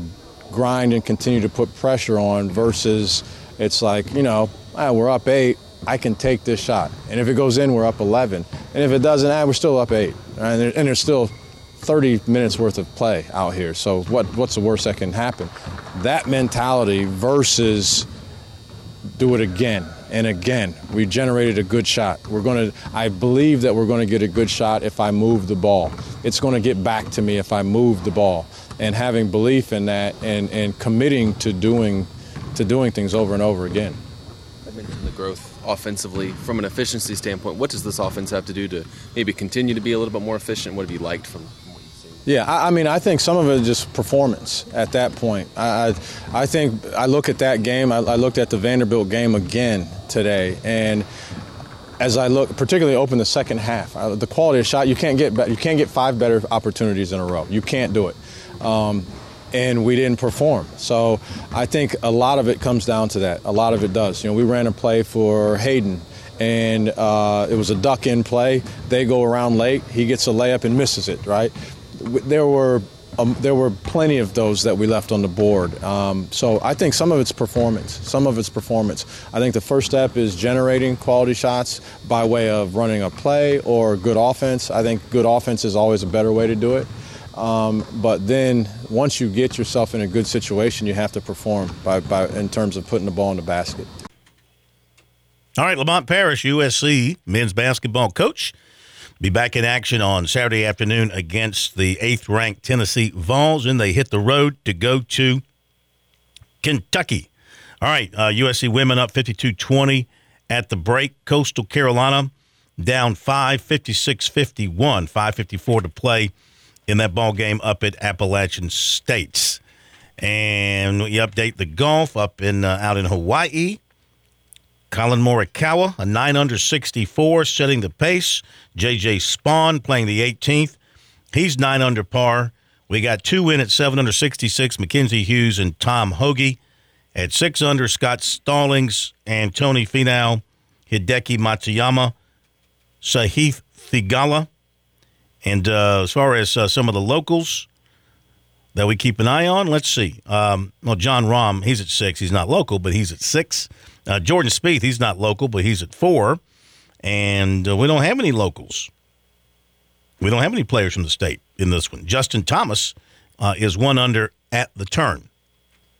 grind and continue to put pressure on versus it's like you know ah, we're up eight. I can take this shot, and if it goes in, we're up 11, and if it doesn't, ah, we're still up eight, and, there, and there's still 30 minutes worth of play out here. So what what's the worst that can happen? That mentality versus do it again and again. We generated a good shot. We're going to I believe that we're going to get a good shot if I move the ball. It's going to get back to me if I move the ball. And having belief in that and and committing to doing to doing things over and over again. I mentioned the growth offensively from an efficiency standpoint. What does this offense have to do to maybe continue to be a little bit more efficient? What have you liked from yeah, I, I, mean, I think some of it is just performance at that point. I, I, think I look at that game. I, I, looked at the Vanderbilt game again today, and as I look, particularly open the second half, the quality of shot you can't get. You can't get five better opportunities in a row. You can't do it. Um, and we didn't perform. So I think a lot of it comes down to that. A lot of it does. You know, we ran a play for Hayden and uh, it was a duck in play. They go around late. He gets a layup and misses it, right? There were um, there were plenty of those that we left on the board. Um, so I think some of it's performance. Some of it's performance. I think the first step is generating quality shots by way of running a play or good offense. I think good offense is always a better way to do it. Um, but then once you get yourself in a good situation, you have to perform by, by in terms of putting the ball in the basket. All right, Lamont Paris, USC men's basketball coach be back in action on Saturday afternoon against the eighth ranked Tennessee Vols, and they hit the road to go to Kentucky. All right, uh, USC women up 52 20 at the break. Coastal Carolina down 5, 56 51, 554 to play in that ball game up at Appalachian States. And we update the golf up in uh, out in Hawaii. Collin Morikawa, a 9 under 64, setting the pace. J.J. Spaun playing the 18th. He's 9 under par. We got two in at 7 under 66, Mackenzie Hughes and Tom Hoge. At 6 under, Scott Stallings and Tony Finau, Hideki Matsuyama, Sahith Theegala. And uh, as far as uh, some of the locals that we keep an eye on, let's see. Um, well, Jon Rahm, he's at 6. He's not local, but he's at 6. Uh, Jordan Spieth, he's not local, but he's at four. And uh, we don't have any locals. We don't have any players from the state in this one. Justin Thomas uh, is one under at the turn.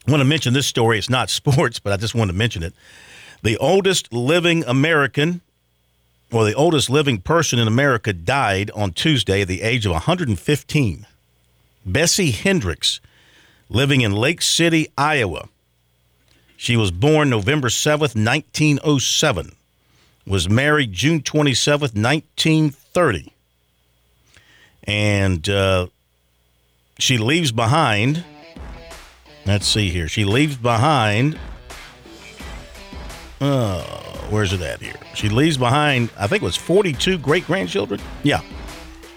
I want to mention this story. It's not sports, but I just want to mention it. The oldest living American, or the oldest living person in America, died on Tuesday at the age of 115. Bessie Hendricks, living in Lake City, Iowa. She was born November 7th, 1907. Was married June 27th, 1930. And uh, she leaves behind, let's see here. She leaves behind, uh, where's it at here? She leaves behind, I think it was 42 great grandchildren. Yeah.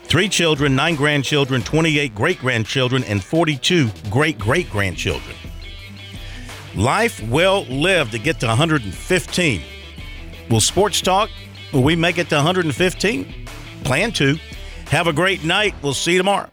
Three children, nine grandchildren, 28 great grandchildren, and 42 great great grandchildren. Life well lived to get to 115. Will Sports Talk Will we make it to 115? Plan to. Have a great night. We'll see you tomorrow.